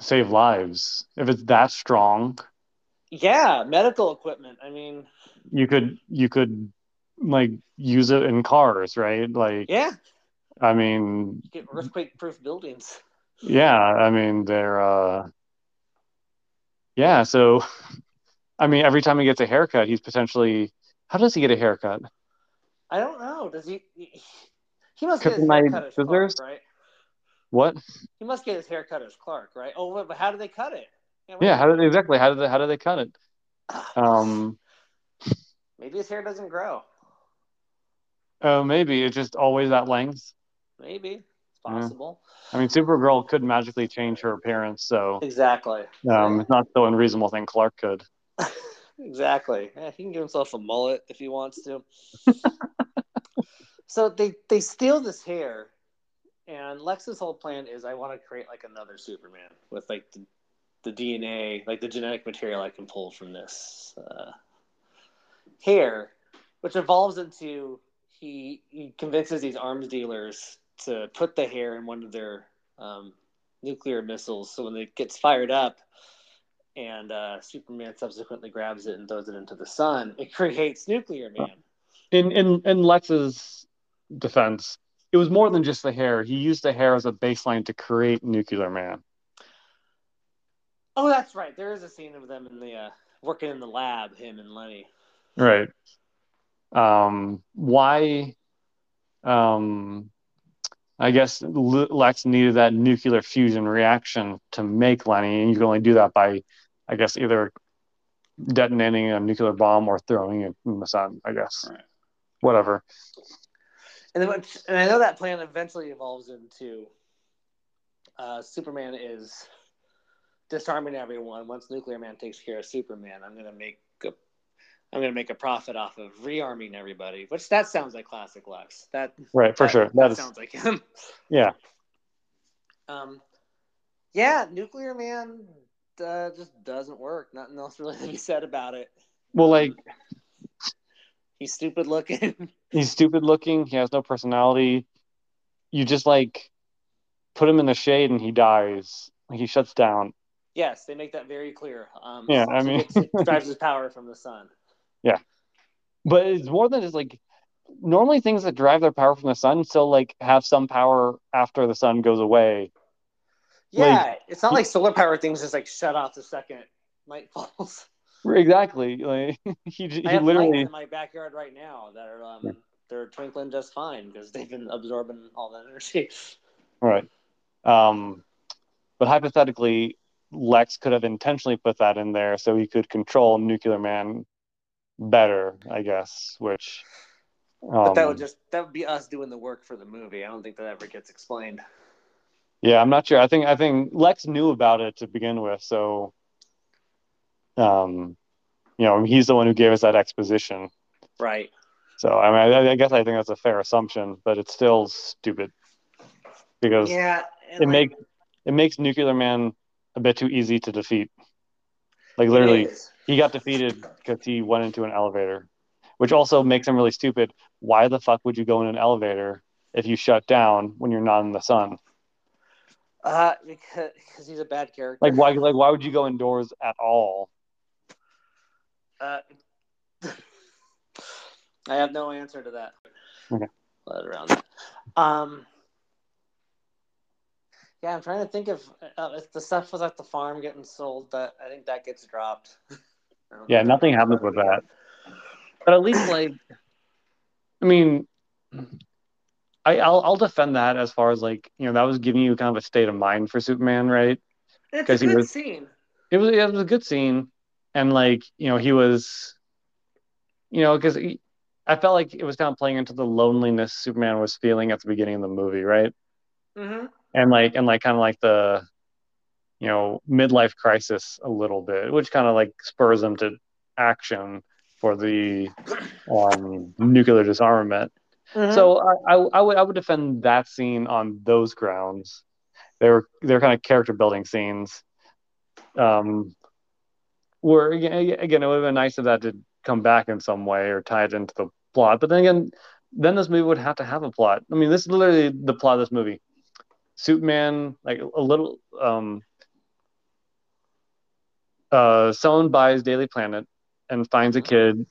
Speaker 6: save lives if it's that strong.
Speaker 5: Yeah, medical equipment. I mean,
Speaker 6: you could you could like use it in cars, right? Like
Speaker 5: yeah,
Speaker 6: I mean,
Speaker 5: get earthquake-proof buildings.
Speaker 6: Yeah, I mean they're uh yeah, so I mean every time he gets a haircut, he's potentially how does he get a haircut?
Speaker 5: I don't know. Does he he must get his haircut as Clark, right?
Speaker 6: What?
Speaker 5: He must get his haircut as Clark, right? Oh, but how do they cut it?
Speaker 6: Yeah, yeah how did exactly how did they how do they cut it? Um
Speaker 5: maybe his hair doesn't grow.
Speaker 6: Oh, maybe it's just always that length.
Speaker 5: Maybe possible.
Speaker 6: Yeah. I mean, Supergirl could magically change her appearance, so
Speaker 5: exactly.
Speaker 6: Um, it's not so unreasonable thing Clark could.
Speaker 5: exactly. Yeah, he can give himself a mullet if he wants to. so they they steal this hair, and Lex's whole plan is I want to create like another Superman with like the, the DNA, like the genetic material I can pull from this uh, hair, which evolves into he he convinces these arms dealers to put the hair in one of their um, nuclear missiles. So when it gets fired up, and uh, Superman subsequently grabs it and throws it into the sun, it creates Nuclear Man.
Speaker 6: In in in Lex's defense, it was more than just the hair. He used the hair as a baseline to create Nuclear Man.
Speaker 5: Oh, that's right. There is a scene of them in the uh, working in the lab, him and Lenny.
Speaker 6: Right. Um, why? Um, I guess Lex needed that nuclear fusion reaction to make Lenny, and you can only do that by, I guess, either detonating a nuclear bomb or throwing it in the sun. I guess, right. whatever.
Speaker 5: And then, and I know that plan eventually evolves into uh, Superman is disarming everyone. Once Nuclear Man takes care of Superman, I'm going to make a I'm going to make a profit off of rearming everybody, which that sounds like classic Lex. That
Speaker 6: right for
Speaker 5: that,
Speaker 6: sure.
Speaker 5: That,
Speaker 6: that is,
Speaker 5: sounds like him.
Speaker 6: Yeah.
Speaker 5: Um, yeah, Nuclear Man uh, just doesn't work. Nothing else really to be said about it.
Speaker 6: Well, like
Speaker 5: he's stupid looking.
Speaker 6: he's stupid looking. He has no personality. You just like put him in the shade and he dies. He shuts down.
Speaker 5: Yes, they make that very clear. Um,
Speaker 6: yeah, I mean,
Speaker 5: he drives his power from the sun.
Speaker 6: Yeah. But it's more than just like normally things that drive their power from the sun still like have some power after the sun goes away.
Speaker 5: Yeah, like, it's not like solar power things just like shut off the second night falls.
Speaker 6: Exactly. Like he, he
Speaker 5: I have
Speaker 6: literally
Speaker 5: in my backyard right now that are um, they're twinkling just fine because they've been absorbing all that energy.
Speaker 6: Right. Um, but hypothetically, Lex could have intentionally put that in there so he could control Nuclear Man better, I guess. Which,
Speaker 5: um, but that would um, just that would be us doing the work for the movie. I don't think that ever gets explained.
Speaker 6: Yeah, I'm not sure. I think I think Lex knew about it to begin with, so um, you know, he's the one who gave us that exposition.
Speaker 5: Right.
Speaker 6: So I mean, I, I guess I think that's a fair assumption, but it's still stupid because
Speaker 5: yeah,
Speaker 6: it like, makes it makes Nuclear Man a bit too easy to defeat. Like literally, he got defeated because he went into an elevator, which also makes him really stupid. Why the fuck would you go in an elevator if you shut down when you're not in the sun?
Speaker 5: Uh, because, because he's a bad character.
Speaker 6: Like why? Like why would you go indoors at all?
Speaker 5: Uh, I have no answer to that.
Speaker 6: Okay.
Speaker 5: Let around that. Um. Yeah, I'm trying to think of uh, if the stuff was at the farm getting sold. That I think that gets dropped. I don't
Speaker 6: Yeah, nothing happens with that. But at least like, I mean, I I'll I'll defend that as far as like you know that was giving you kind of a state of mind for Superman, right?
Speaker 5: It's a
Speaker 6: 'Cause he
Speaker 5: good
Speaker 6: was-
Speaker 5: scene.
Speaker 6: it was it was a good scene, and like you know he was, you know, because I felt like it was kind of playing into the loneliness Superman was feeling at the beginning of the movie, right?
Speaker 5: Mm-hmm.
Speaker 6: And like and like kind of like the, you know, midlife crisis a little bit, which kind of like spurs them to action for the um, nuclear disarmament.
Speaker 5: Mm-hmm.
Speaker 6: So I, I I would I would defend that scene on those grounds. They were they're kind of character building scenes. Um, where again, again it would have been nice if that did come back in some way or tie it into the plot. But then again, then this movie would have to have a plot. I mean, this is literally the plot of this movie. Superman, like a little, um, uh, someone buys Daily Planet and finds a kid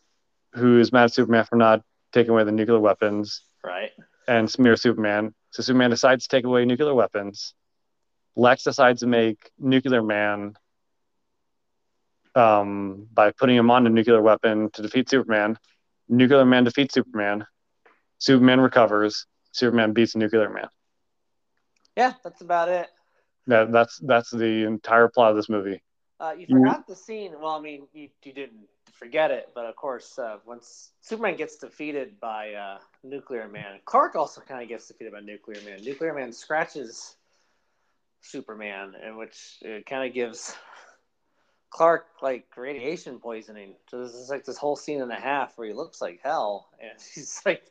Speaker 6: who is mad at Superman for not taking away the nuclear weapons
Speaker 5: right.
Speaker 6: and smear Superman. So Superman decides to take away nuclear weapons. Lex decides to make Nuclear Man um, by putting him on a nuclear weapon to defeat Superman. Nuclear Man defeats Superman. Superman recovers. Superman beats Nuclear Man.
Speaker 5: Yeah, that's about it.
Speaker 6: That, that's that's the entire plot of this movie.
Speaker 5: Uh, you
Speaker 6: You-
Speaker 5: forgot the scene. Well, I mean, you, you didn't forget it, but of course, uh, once Superman gets defeated by uh, Nuclear Man, Clark also kind of gets defeated by Nuclear Man. Nuclear Man scratches Superman, and which it kind of gives Clark like radiation poisoning. So this is like this whole scene and a half where he looks like hell, and he's like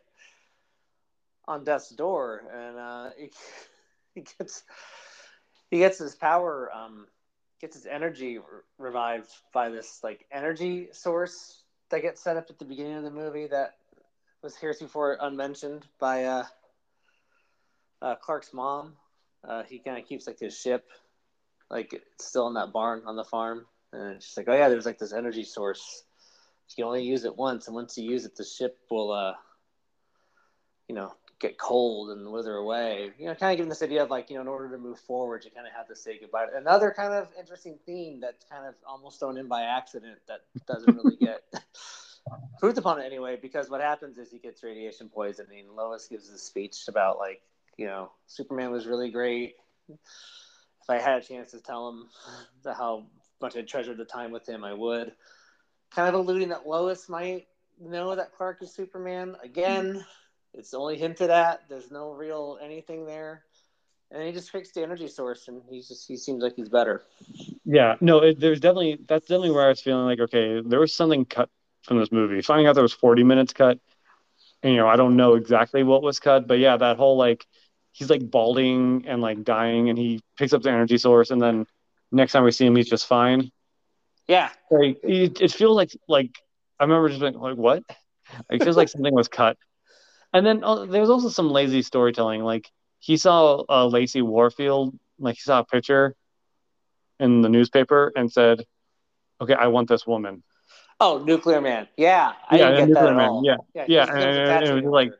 Speaker 5: on death's door, and uh, he, he gets he gets his power. Um, gets his energy re- revived by this like energy source that gets set up at the beginning of the movie that was heretofore unmentioned by uh, uh, Clark's mom. Uh, he kind of keeps like his ship like still in that barn on the farm, and she's like, "Oh yeah, there's like this energy source. You can only use it once, and once you use it, the ship will, uh, you know, get cold and wither away. You know, kind of giving this idea of like, you know, in order to move forward, you kind of have to say goodbye. Another kind of interesting theme that's kind of almost thrown in by accident that doesn't really get proved upon it anyway, because what happens is he gets radiation poisoning. Lois gives a speech about like, you know, Superman was really great. If I had a chance to tell him the, how much I treasured the time with him, I would. Kind of alluding that Lois might know that Clark is Superman again. Hmm. It's only hinted at. There's no real anything there, and he just fixed the energy source, and he's just he seems like he's better.
Speaker 6: Yeah, no, it, there's definitely that's definitely where I was feeling like, okay, there was something cut from this movie. Finding out there was 40 minutes cut, and, you know, I don't know exactly what was cut, but yeah, that whole like he's like balding and like dying, and he picks up the energy source, and then next time we see him, he's just fine.
Speaker 5: Yeah,
Speaker 6: Like it, it feels like like I remember just being like, what? It feels like something was cut. And then uh, there was also some lazy storytelling. Like he saw uh, Lacey Warfield, like he saw a picture in the newspaper and said, "Okay, I want this woman."
Speaker 5: Oh, Nuclear Man. Yeah, I
Speaker 6: Yeah,
Speaker 5: didn't get
Speaker 6: Nuclear
Speaker 5: that at
Speaker 6: Man,
Speaker 5: all.
Speaker 6: yeah,
Speaker 5: yeah,
Speaker 6: yeah, and- and- and it was like-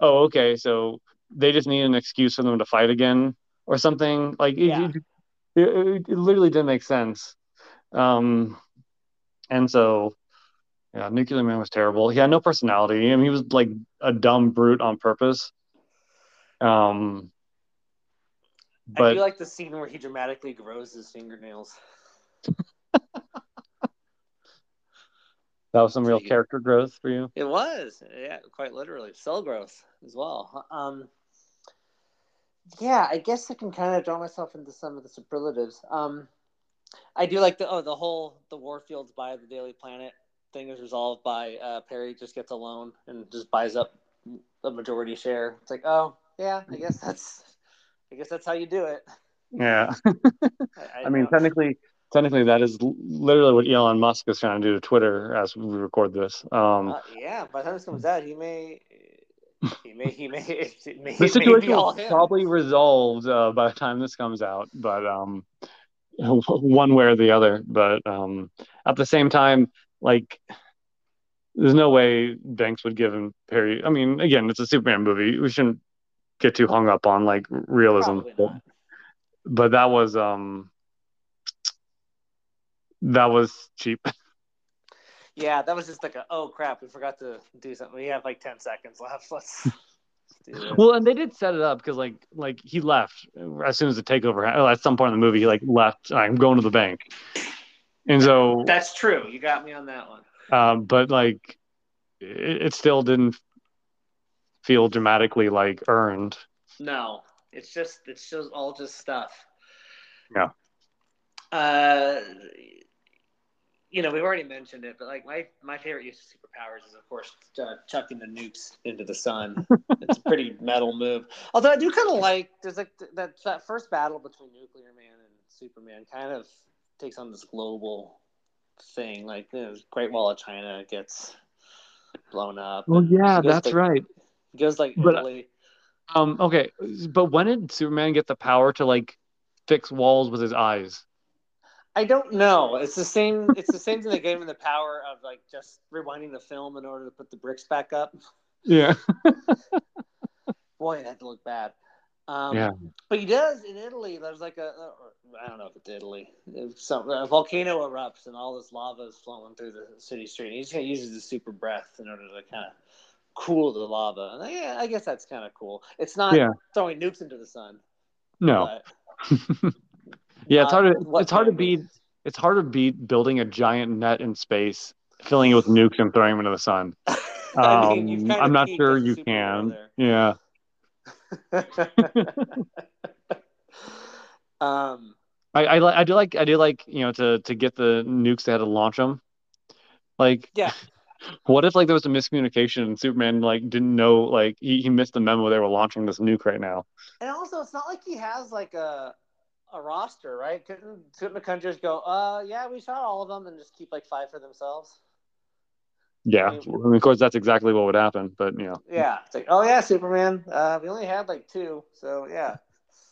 Speaker 6: Oh, okay, so they just need an excuse for them to fight again or something. Like it,
Speaker 5: Yeah.
Speaker 6: it, it, it literally didn't make sense. Um, and so, yeah, Nuclear Man was terrible. He had no personality. I mean, he was like a dumb brute on purpose. Um,
Speaker 5: I do like the scene where he dramatically grows his fingernails.
Speaker 6: that was some real character growth for you.
Speaker 5: It was, yeah, quite literally cell growth as well. Um, yeah, I guess I can kind of draw myself into some of the superlatives. Um, I do like the oh the whole the Warfields by the Daily Planet thing is resolved by uh, Perry just gets a loan and just buys up the majority share. It's like oh yeah, I guess that's I guess that's how you do it.
Speaker 6: Yeah,
Speaker 5: I,
Speaker 6: I mean,
Speaker 5: know-
Speaker 6: technically, technically, that is literally what Elon Musk is trying to do to Twitter as we record this. Um,
Speaker 5: uh, yeah. By the time this comes out, he may. He may, he may, it may,
Speaker 6: the situation
Speaker 5: be all
Speaker 6: will
Speaker 5: him.
Speaker 6: probably resolved uh, by the time this comes out, but um, one way or the other. But um, at the same time, like, there's no way Banks would give him Perry. I mean, again, it's a Superman movie. We shouldn't get too hung up on like realism. But, but that was um that was cheap.
Speaker 5: Yeah, that was just like a oh crap, we forgot to do something. We have like ten seconds left. Let's
Speaker 6: well, and they did set it up because like like he left as soon as the takeover. At some point in the movie, he like left. I'm going to the bank, and so
Speaker 5: That's true. You got me on that one.
Speaker 6: um, but like it, it still didn't feel dramatically like earned.
Speaker 5: No, it's just it's just all just stuff.
Speaker 6: Yeah.
Speaker 5: Uh, you know, we've already mentioned it, but like my my favorite use of superpowers is of course uh, chucking the nukes into the sun. it's a pretty metal move. Although I do kind of like there's like that that first battle between Nuclear Man and Superman kind of takes on this global thing. Like the Great Wall of China gets blown up.
Speaker 6: Well, yeah, that's
Speaker 5: to-
Speaker 6: right.
Speaker 5: Goes like
Speaker 6: But-
Speaker 5: Italy.
Speaker 6: Um, okay, but when did Superman get the power to like fix walls with his eyes?
Speaker 5: I don't know. It's the same. It's the same thing that gave him the power of like just rewinding the film in order to put the bricks back up.
Speaker 6: Yeah.
Speaker 5: Boy, it had to look bad. Um,
Speaker 6: Yeah.
Speaker 5: But he does in Italy. There's like a, or I don't know if it's Italy. If some a volcano erupts and all this lava is flowing through the city street. And he just kind of uses the super breath in order to kind of cool the lava. And yeah, I guess that's kind of cool. It's not
Speaker 6: Yeah.
Speaker 5: throwing nukes into the sun.
Speaker 6: No. Yeah, it's hard to it's hard to beat it's hard to beat building a giant net in space, filling it with nukes and throwing them into the sun.
Speaker 5: I mean,
Speaker 6: I'm
Speaker 5: of
Speaker 6: not sure you can. Yeah.
Speaker 5: um,
Speaker 6: I, I I do like I do like you know to to get the nukes they had to launch them. Like
Speaker 5: Yeah.
Speaker 6: what if like there was a miscommunication and Superman like didn't know like he, he missed the memo they were launching this nuke right now.
Speaker 5: and also, it's not like he has like a a roster, right? Couldn't couldn't the countries go, uh, yeah, we shot all of them and just keep like five for themselves?
Speaker 6: Yeah,
Speaker 5: I mean-
Speaker 6: of course that's exactly what would happen, but you know
Speaker 5: Yeah, it's like, oh yeah, Superman. Uh, we only had like two, so yeah,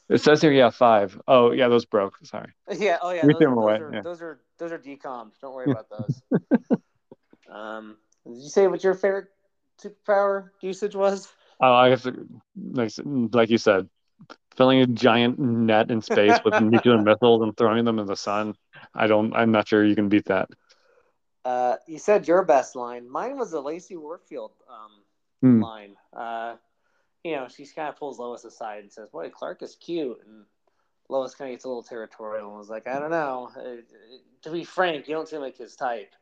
Speaker 6: it says here yeah five. Oh yeah, those broke. Sorry.
Speaker 5: yeah. Oh yeah,
Speaker 6: We
Speaker 5: those, those
Speaker 6: away,
Speaker 5: are
Speaker 6: yeah.
Speaker 5: those are those are decommed. Don't worry about those. um, did you say what your favorite superpower usage was?
Speaker 6: Oh, I guess like like you said, filling a giant net in space with nuclear missiles and throwing them in the sun. I don't. I'm not sure you can beat that.
Speaker 5: Uh, you said your best line. Mine was the Lacey Warfield um,
Speaker 6: Hmm.
Speaker 5: line. Uh, you know, she kind of pulls Lois aside and says, "Boy, Clark is cute," and Lois kind of gets a little territorial and was like, "I don't know. Uh, to be frank, you don't seem like his type."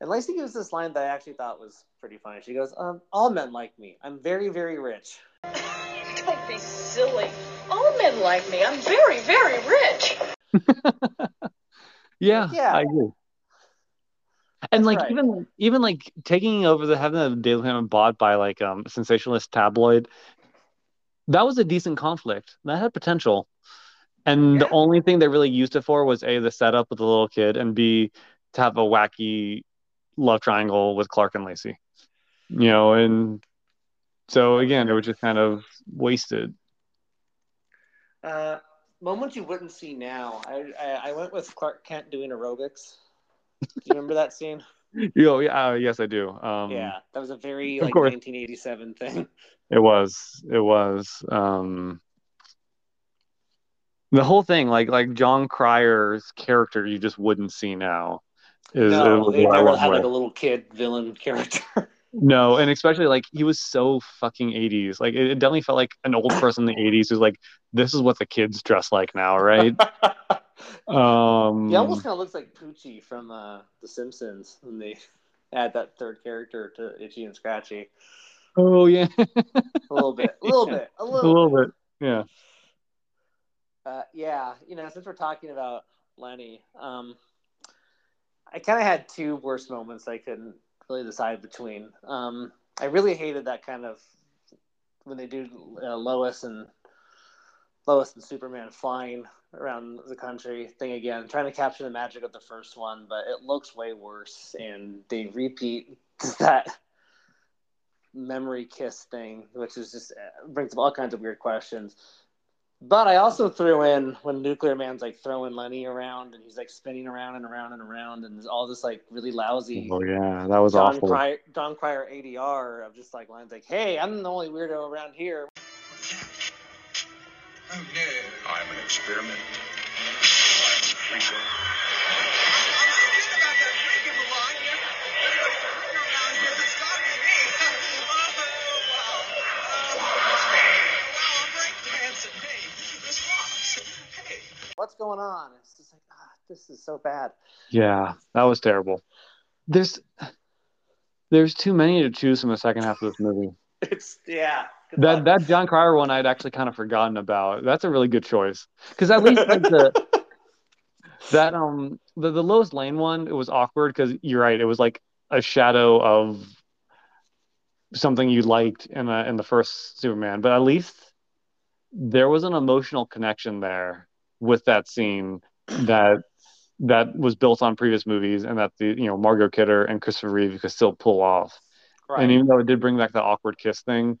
Speaker 5: And Lacey gives this line that I actually thought was pretty funny. She goes, um, "All men like me. I'm very, very rich."
Speaker 8: Don't be silly. All men like me. I'm very, very rich.
Speaker 6: Yeah,
Speaker 5: Yeah.
Speaker 6: I agree. And like
Speaker 5: right.
Speaker 6: even even like taking over the having the Daily Hammer bought by like um sensationalist tabloid, that was a decent conflict. That had potential. And the only thing they really used it for was A, the setup with the little kid, and B, to have a wacky love triangle with Clark and Lacey. You know, and so again, it was just kind of wasted.
Speaker 5: Uh, moments you wouldn't see now. I, I I went with Clark Kent doing aerobics. Do you remember that scene?
Speaker 6: Yeah, uh, yes I do. Um
Speaker 5: yeah, that was a very like
Speaker 6: course.
Speaker 5: 1987 thing.
Speaker 6: It was. It was. Um, the whole thing, like like Jon Cryer's character, you just wouldn't see now. Is,
Speaker 5: no,
Speaker 6: is
Speaker 5: they
Speaker 6: what I
Speaker 5: never had like a little kid villain character.
Speaker 6: No, and especially like he was so fucking 80s. Like it, it definitely felt like an old person in the 80s who's like, this is what the kids dress like now, right? um,
Speaker 5: he almost kind of looks like Poochie from uh, The Simpsons when they add that third character to Itchy and Scratchy.
Speaker 6: oh yeah,
Speaker 5: A little bit, a little
Speaker 6: Yeah.
Speaker 5: bit, a little,
Speaker 6: a
Speaker 5: little,
Speaker 6: little
Speaker 5: bit.
Speaker 6: bit. Yeah.
Speaker 5: Uh, yeah, you know, since we're talking about Lenny, um, I kind of had two worst moments I couldn't really decide between. Um, I really hated that kind of when they do uh, Lois and Lois and Superman flying around the country thing again, trying to capture the magic of the first one, but it looks way worse, and they repeat that memory kiss thing, which is just uh, brings up all kinds of weird questions. But I also threw in when Nuclear Man's like throwing Lenny around and he's like spinning around and around and around and there's all this like really lousy
Speaker 6: Oh yeah, that was
Speaker 5: Jon
Speaker 6: awful.
Speaker 5: Cryer, Jon Cryer ADR of just like lines like, "Hey, I'm the only weirdo around here."
Speaker 3: Oh, no. I'm an experiment.
Speaker 5: What's going on? It's just like, ah, this is so bad.
Speaker 6: Yeah, that was terrible. There's there's too many to choose from the second half of this movie.
Speaker 5: It's yeah.
Speaker 6: That
Speaker 5: luck.
Speaker 6: that Jon Cryer one I'd actually kind of forgotten about. That's a really good choice because at least like the that um the the Lois Lane one it was awkward because you're right it was like a shadow of something you liked in a, in the first Superman, but at least there was an emotional connection there with that scene that that was built on previous movies and that the you know Margot Kidder and Christopher Reeve could still pull off.
Speaker 5: right.
Speaker 6: And even though it did bring back the awkward kiss thing,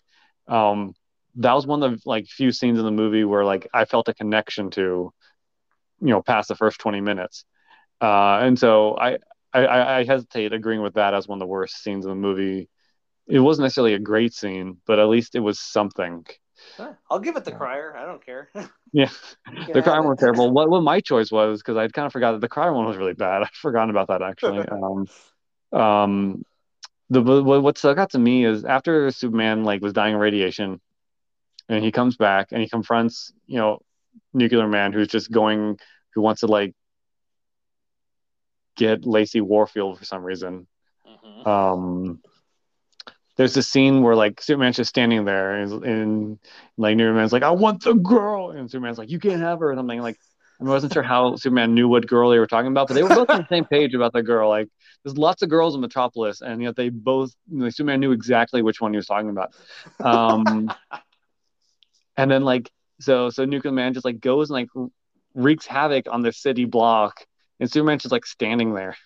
Speaker 6: um, that was one of the like few scenes in the movie where like I felt a connection to, you know, past the first twenty minutes. Uh, and so I, I I hesitate agreeing with that as one of the worst scenes in the movie. It wasn't necessarily a great scene, but at least it was something.
Speaker 5: Huh. I'll give it the Cryer. I don't care.
Speaker 6: Yeah, the Cryer one was terrible. What what my choice was because I'd kind of forgot that the Cryer one was really bad. I'd forgotten about that actually. um, um, the what stuck out to me is after Superman like was dying of radiation, and he comes back and he confronts you know Nuclear Man who's just going who wants to like get Lacey Warfield for some reason.
Speaker 5: Mhm.
Speaker 6: Um, there's this scene where like Superman's just standing there and, and like Superman's like, I want the girl, and Superman's like, you can't have her or something. Like I wasn't sure how Superman knew what girl they were talking about, but they were both on the same page about the girl. Like there's lots of girls in Metropolis, and yet they both like, Superman knew exactly which one he was talking about. Um, and then like so so Nuclear Man just like goes and like wreaks havoc on the city block, and Superman's just like standing there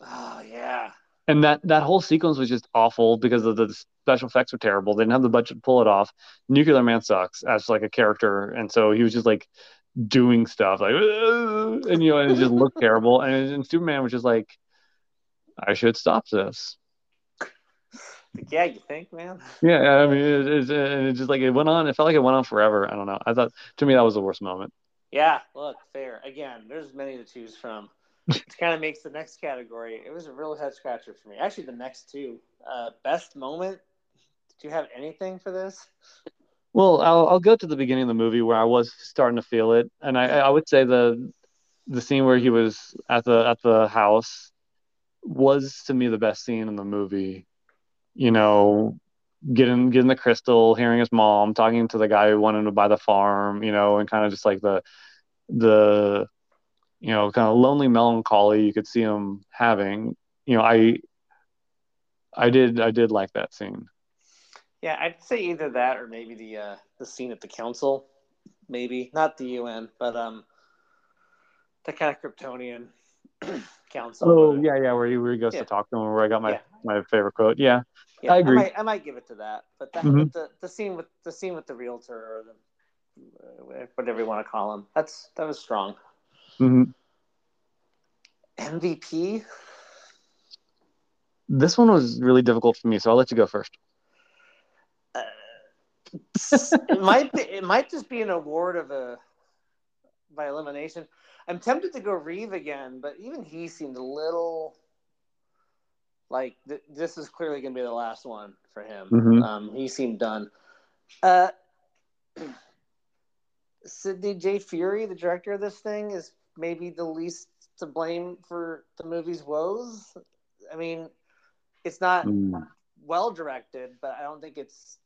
Speaker 5: Oh yeah.
Speaker 6: And that that whole sequence was just awful because of the special effects were terrible. They didn't have the budget to pull it off. Nuclear Man sucks as like a character, and so he was just like doing stuff like, and you know, and it just looked terrible. And, and Superman was just like, I should stop this.
Speaker 5: Yeah, you think, man?
Speaker 6: Yeah, I mean, it, it, and it just like it went on. It felt like it went on forever. I don't know. I thought to me that was the worst moment.
Speaker 5: Yeah, look, fair. Again, there's many to choose from. Which kind of makes the next category. It was a real head scratcher for me. Actually, the next two. Uh, best moment. Did you have anything for this?
Speaker 6: Well, I'll I'll go to the beginning of the movie where I was starting to feel it, and I I would say the the scene where he was at the at the house was to me the best scene in the movie. You know, getting getting the crystal, hearing his mom talking to the guy who wanted to buy the farm, you know, and kind of just like the the you know kind of lonely melancholy you could see him having. You know, I I did I did like that scene.
Speaker 5: Yeah, I'd say either that or maybe the uh, the scene at the council, maybe not the UN, but um, the kind of Kryptonian council.
Speaker 6: Oh yeah, yeah, where he, where he goes
Speaker 5: Yeah.
Speaker 6: to talk to him, where I got my
Speaker 5: Yeah.
Speaker 6: my favorite quote. Yeah,
Speaker 5: Yeah,
Speaker 6: I agree.
Speaker 5: might, I might give it to that, but that,
Speaker 6: Mhm.
Speaker 5: the the scene with the scene with the realtor or the whatever you want to call him, that's that was strong.
Speaker 6: Hmm
Speaker 5: MVP.
Speaker 6: This one was really difficult for me, so I'll let you go first.
Speaker 5: Uh, it might be, it might just be an award of a by elimination. I'm tempted to go Reeve again, but even he seemed a little like th- this is clearly going to be the last one for him.
Speaker 6: Mhm.
Speaker 5: Um, he seemed done. Uh, Sidney J. Furie, the director of this thing, is maybe the least to blame for the movie's woes. I mean, it's not
Speaker 6: Mm.
Speaker 5: well directed, but I don't think it's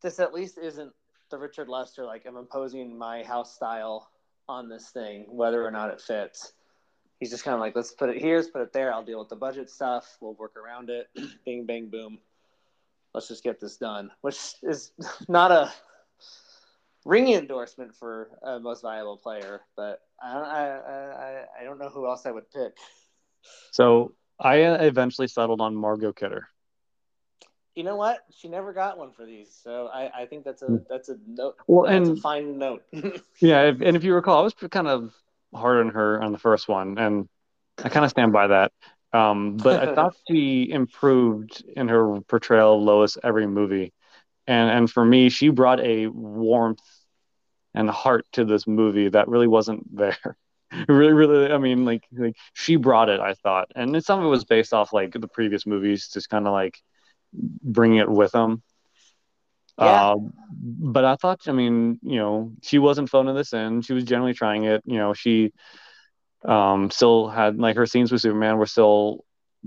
Speaker 5: this at least isn't the Richard Lester like I'm imposing my house style on this thing, whether or not it fits. He's just kind of like, let's put it here, let's put it there. I'll deal with the budget stuff. We'll work around it. Bing, bang, boom. Let's just get this done, which is not a ringing endorsement for a most valuable player, but I don't, I, I, I don't know who else I would pick.
Speaker 6: So I uh, eventually settled on Margot Kidder.
Speaker 5: You know what? She never got one for these, so I, I think that's a that's a note.
Speaker 6: Well,
Speaker 5: that's a
Speaker 6: and
Speaker 5: fine note.
Speaker 6: yeah, if, and if you recall, I was kind of hard on her on the first one, and I kind of stand by that. Um, but I thought she improved in her portrayal of Lois every movie, and and for me, she brought a warmth and heart to this movie that really wasn't there. really, really, I mean, like, like she brought it, I thought, and some of it was based off like the previous movies, just kind of like bringing it with them.
Speaker 5: Yeah.
Speaker 6: Uh, but I thought, I mean, you know, she wasn't phoning this in. She was generally trying it. You know, she um, still had like her scenes with Superman were still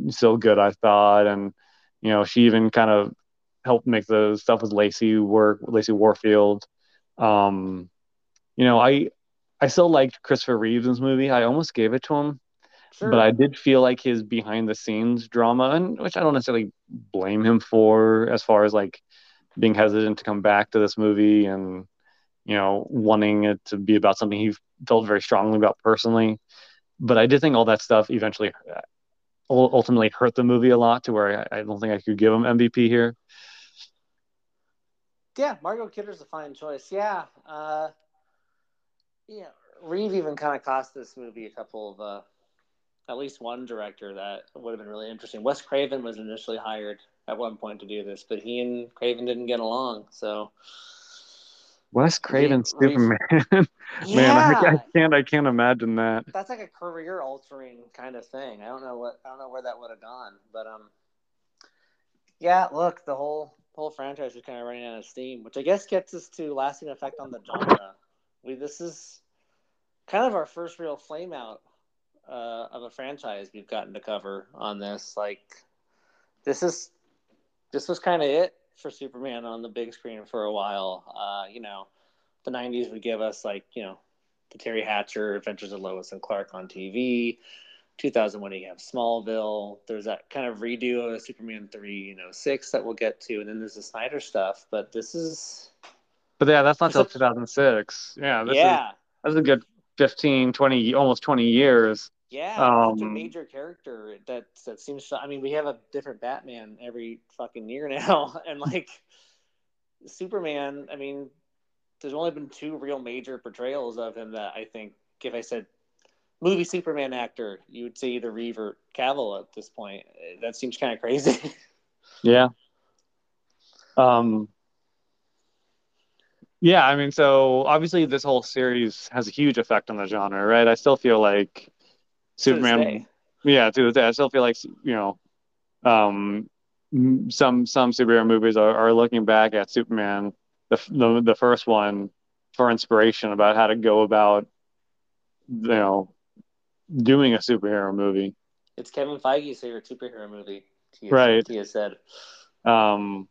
Speaker 6: still good, I thought, and you know, she even kind of helped make the stuff with Lacey work, Lacey Warfield. Um, you know, I I still liked Christopher Reeves in this movie. I almost gave it to him,
Speaker 5: Sure.
Speaker 6: but I did feel like his behind the scenes drama, and which I don't necessarily blame him for, as far as like being hesitant to come back to this movie and you know wanting it to be about something he felt very strongly about personally. But I did think all that stuff eventually uh, ultimately hurt the movie a lot to where I, I don't think I could give him MVP here.
Speaker 5: Yeah, Margot Kidder's a fine choice. Yeah. Uh, yeah, Reeve even kind of cost this movie a couple of, uh, at least one director that would have been really interesting. Wes Craven was initially hired at one point to do this, but he and Craven didn't get along. So,
Speaker 6: Wes Craven
Speaker 5: Reeve-
Speaker 6: Superman, man, I, I can't I can't imagine that.
Speaker 5: that's like a career altering kind of thing. I don't know what I don't know where that would have gone, but um, yeah. Look, the whole whole franchise is kind of running out of steam, which I guess gets us to lasting effect on the genre. We this is kind of our first real flame out uh, of a franchise we've gotten to cover on this. Like this is this was kind of it for Superman on the big screen for a while. Uh, you know, the '90s would give us like you know the Teri Hatcher Adventures of Lois and Clark on TV. 2001 you have Smallville. There's that kind of redo of Superman 3, you know, 6 that we'll get to, and then there's the Snyder stuff. But this is
Speaker 6: But yeah, that's not till 2006. Yeah, this is
Speaker 5: yeah,
Speaker 6: that's a good 15, 20, almost 20 years.
Speaker 5: yeah,
Speaker 6: um,
Speaker 5: such a major character that that seems. I mean, we have a different Batman every fucking year now, and like Superman. I mean, there's only been two real major portrayals of him that I think, if I said movie Superman actor, you would say either Reeve or Cavill at this point. That seems kind of crazy.
Speaker 6: Yeah. Um. Yeah, I mean, so obviously this whole series has a huge effect on the genre, right? I still feel like Superman. Yeah, to this day, I still feel like you know, um, some some superhero movies are, are looking back at Superman, the, the the first one, for inspiration about how to go about, you know, doing a superhero movie.
Speaker 5: It's Kevin Feige's favorite superhero movie. He has,
Speaker 6: Right.
Speaker 5: He has said.
Speaker 6: Um,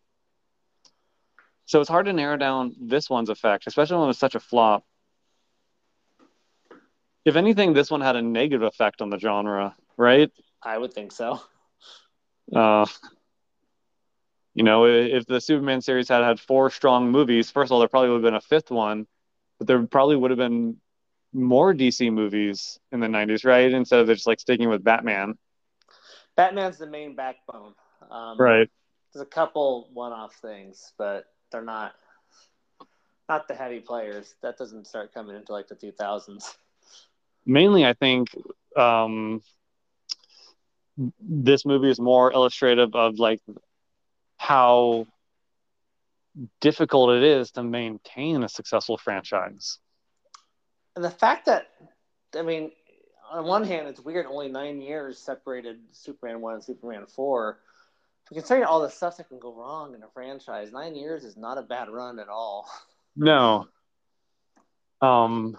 Speaker 6: so it's hard to narrow down this one's effect, especially when it was such a flop. If anything, this one had a negative effect on the genre, right?
Speaker 5: I would think so.
Speaker 6: Uh, you know, if the Superman series had had four strong movies, first of all, there probably would have been a fifth one, but there probably would have been more DC movies in the 90s, right? Instead of just like sticking with Batman.
Speaker 5: Batman's the main backbone. Um,
Speaker 6: Right.
Speaker 5: There's a couple one-off things, but they're not not the heavy players. That doesn't start coming into like the 2000s.
Speaker 6: mainly i think um, this movie is more illustrative of like how difficult it is to maintain a successful franchise
Speaker 5: And the fact that, I mean, on one hand, it's weird. Only nine years separated Superman one and Superman four. But considering all the stuff that can go wrong in a franchise, nine years is not a bad run at all.
Speaker 6: no um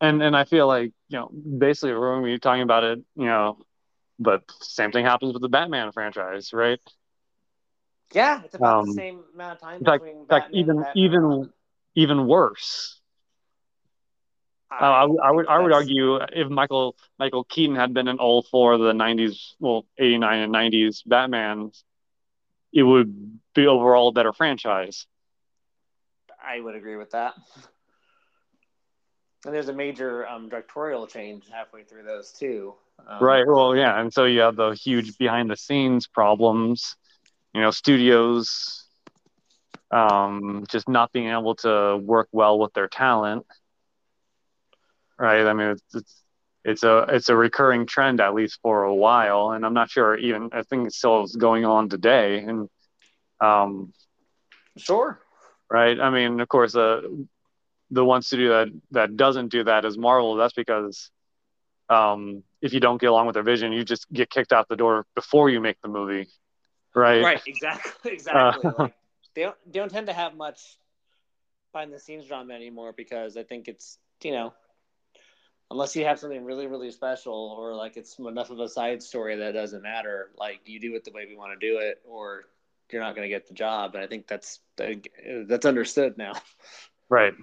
Speaker 6: and and i feel like you know basically we're going to be talking about it you know but same thing happens with the batman franchise right
Speaker 5: Yeah, it's about the
Speaker 6: Um,
Speaker 5: same amount of time
Speaker 6: in fact-
Speaker 5: between
Speaker 6: fact,
Speaker 5: Batman,
Speaker 6: even- even- even worse Uh, I, would- I would I would argue if Michael Michael Keaton had been in all four of the '90s, well, '89 and '90s Batman, it would be overall a better franchise.
Speaker 5: I would agree with that. And there's a major um, directorial change halfway through those too. Um,
Speaker 6: Right. Well, yeah, and so you have the huge behind the scenes problems. You know, studios um, just not being able to work well with their talent. Right. I mean, it's, it's it's a it's a recurring trend at least for a while, and I'm not sure even I think it still is going on today. And um,
Speaker 5: Sure.
Speaker 6: right, I mean, of course, uh, the ones one studio that that doesn't do that is Marvel. That's because um, if you don't get along with their vision, you just get kicked out the door before you make the movie, right?
Speaker 5: Right, exactly, exactly.
Speaker 6: Uh,
Speaker 5: like, they don't they don't tend to have much behind the scenes drama anymore because I think it's you know unless you have something really really special or like it's enough of a side story that doesn't matter. Like you do it the way we want to do it, or you're not going to get the job. And I think that's that's understood now.
Speaker 6: Right.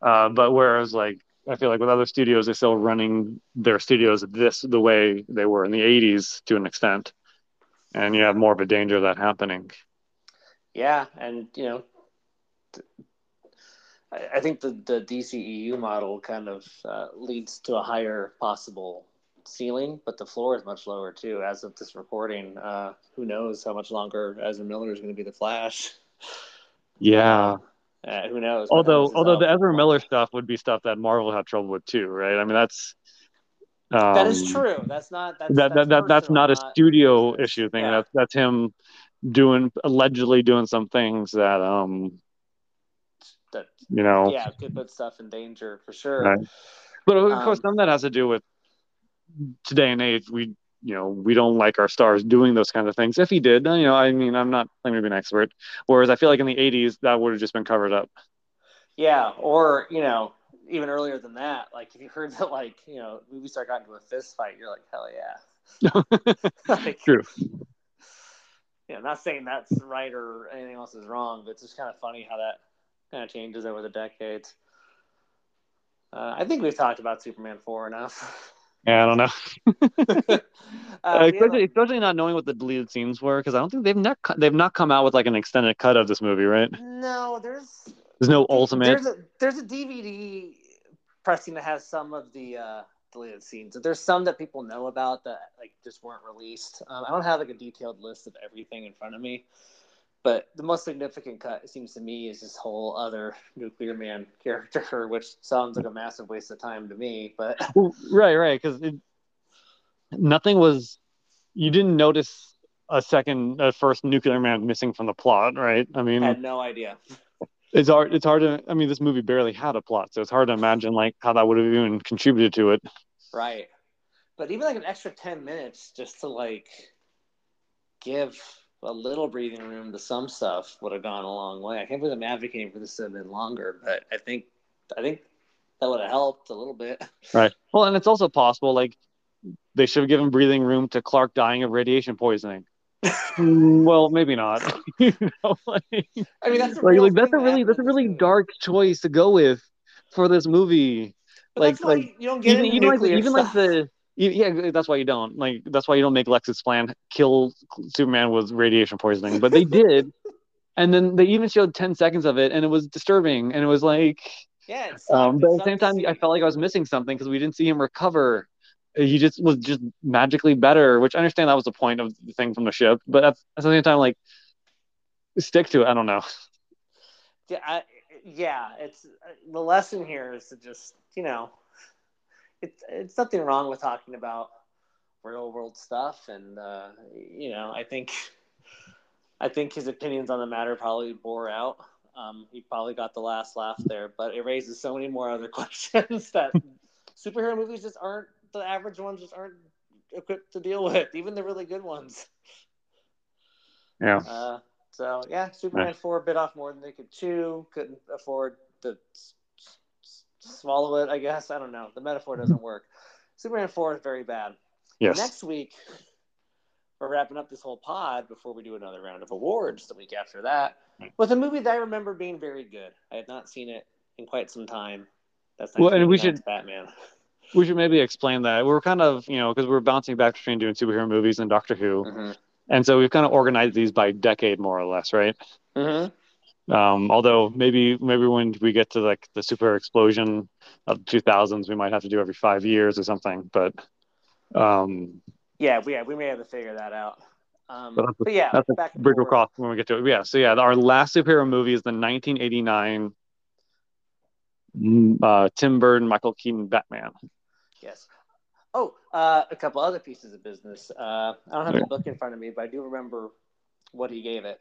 Speaker 6: Uh, but whereas like I feel like with other studios, they're still running their studios this the way they were in the '80s to an extent, and you have more of a danger of that happening.
Speaker 5: Yeah, and you know, th- I, I think the the DCEU model kind of uh, leads to a higher possible ceiling, but the floor is much lower too. As of this recording, uh, who knows how much longer Ezra Miller is going to be the Flash?
Speaker 6: Yeah.
Speaker 5: Uh, who knows?
Speaker 6: Although although the Ezra Miller stuff would be stuff that Marvel had trouble with too, right? I mean that's um,
Speaker 5: that is true. That's not that's
Speaker 6: that, that, that that's
Speaker 5: personal,
Speaker 6: not a studio issue thing.
Speaker 5: Yeah.
Speaker 6: That's that's him doing allegedly doing some things that um
Speaker 5: that
Speaker 6: you know
Speaker 5: yeah could put stuff in danger for sure.
Speaker 6: Right. But of course,
Speaker 5: Um,
Speaker 6: some of that has to do with today and age. We, you know, we don't like our stars doing those kind of things. If he did, you know, I mean, I'm not claiming to be an expert. Whereas I feel like in the '80s, that would have just been covered up.
Speaker 5: Yeah, or you know, even earlier than that, like if you heard that, like you know, movie star got into a fist fight, you're like, hell yeah. like,
Speaker 6: True.
Speaker 5: You know, not saying that's right or anything else is wrong, but it's just kind of funny how that kind of changes over the decades. Uh, I think we've talked about Superman four enough.
Speaker 6: Yeah, I don't know.
Speaker 5: uh, have
Speaker 6: especially,
Speaker 5: a-
Speaker 6: especially not knowing what the deleted scenes were, because I don't think they've not they've not come out with like an extended cut of this movie, right?
Speaker 5: no, there's
Speaker 6: There's no ultimate.
Speaker 5: There's a there's a DVD pressing that has some of the uh, deleted scenes. There's some that people know about that like just weren't released. Um, I don't have like a detailed list of everything in front of me, but the most significant cut it seems to me is this whole other Nuclear Man character, which sounds like a massive waste of time to me. But
Speaker 6: Well, right, right, because nothing was. You didn't notice a second, a first nuclear man missing from the plot, right? I mean,
Speaker 5: I had no idea.
Speaker 6: it's hard. It's hard to. I mean, this movie barely had a plot, so it's hard to imagine like how that would have even contributed to it.
Speaker 5: Right. But even like an extra 10 minutes just to like give a little breathing room to some stuff would have gone a long way. I can't believe I'm advocating for this to have been longer, but I think I think that would have helped a little bit.
Speaker 6: Right. Well, and it's also possible like they should have given breathing room to Clark dying of radiation poisoning. Well, maybe not. you know, like,
Speaker 5: I mean, that's a
Speaker 6: like, like, that's a really that's a really dark choice to go with for this movie.
Speaker 5: But
Speaker 6: like like
Speaker 5: you don't get
Speaker 6: even, even like even like the yeah that's why you don't like that's why you don't make Lex's plan kill Superman with radiation poisoning. But they did and then they even showed 10 seconds of it and it was disturbing and it was like
Speaker 5: yeah,
Speaker 6: um, but at the same time. I felt like I was missing something because we didn't see him recover. He just was just magically better which I understand that was the point of the thing from the ship but at, at the same time like stick to it I don't know.
Speaker 5: Yeah, I, yeah, it's the lesson here is to just you know, it's it's nothing wrong with talking about real world stuff, and uh, you know, I think I think his opinions on the matter probably bore out. Um, he probably got the last laugh there, but it raises so many more other questions that superhero movies just aren't the average ones just aren't equipped to deal with, even the really good ones.
Speaker 6: yeah
Speaker 5: Uh, so yeah, Superman four bit off more than they could chew. Couldn't afford s- swallow it. I guess I don't know. The metaphor doesn't work. Superman four is very bad.
Speaker 6: yes
Speaker 5: Next week, we're wrapping up this whole pod before we do another round of awards. The week after that, with a movie that I remember being very good. I had not seen it in quite some time. That's
Speaker 6: Well, and we should-
Speaker 5: Batman.
Speaker 6: we should maybe explain that we're kind of you know because we're bouncing back between doing superhero movies and Doctor Who
Speaker 5: Mhm.
Speaker 6: and so we've kind of organized these by decade more or less right
Speaker 5: Mm-hmm.
Speaker 6: Um although maybe maybe when we get to like the super explosion of 2000s we might have to do every five years or something but um
Speaker 5: Yeah, we yeah, we may have to figure that out. Um,
Speaker 6: But
Speaker 5: but yeah,
Speaker 6: that's
Speaker 5: back
Speaker 6: bridge cross when we get to it yeah so yeah our last superhero movie is the 1989 mm, uh tim burton michael keaton batman
Speaker 5: Yes. Oh, uh, a couple other pieces of business. Uh, I don't have the book in front of me, but I do remember what he gave it.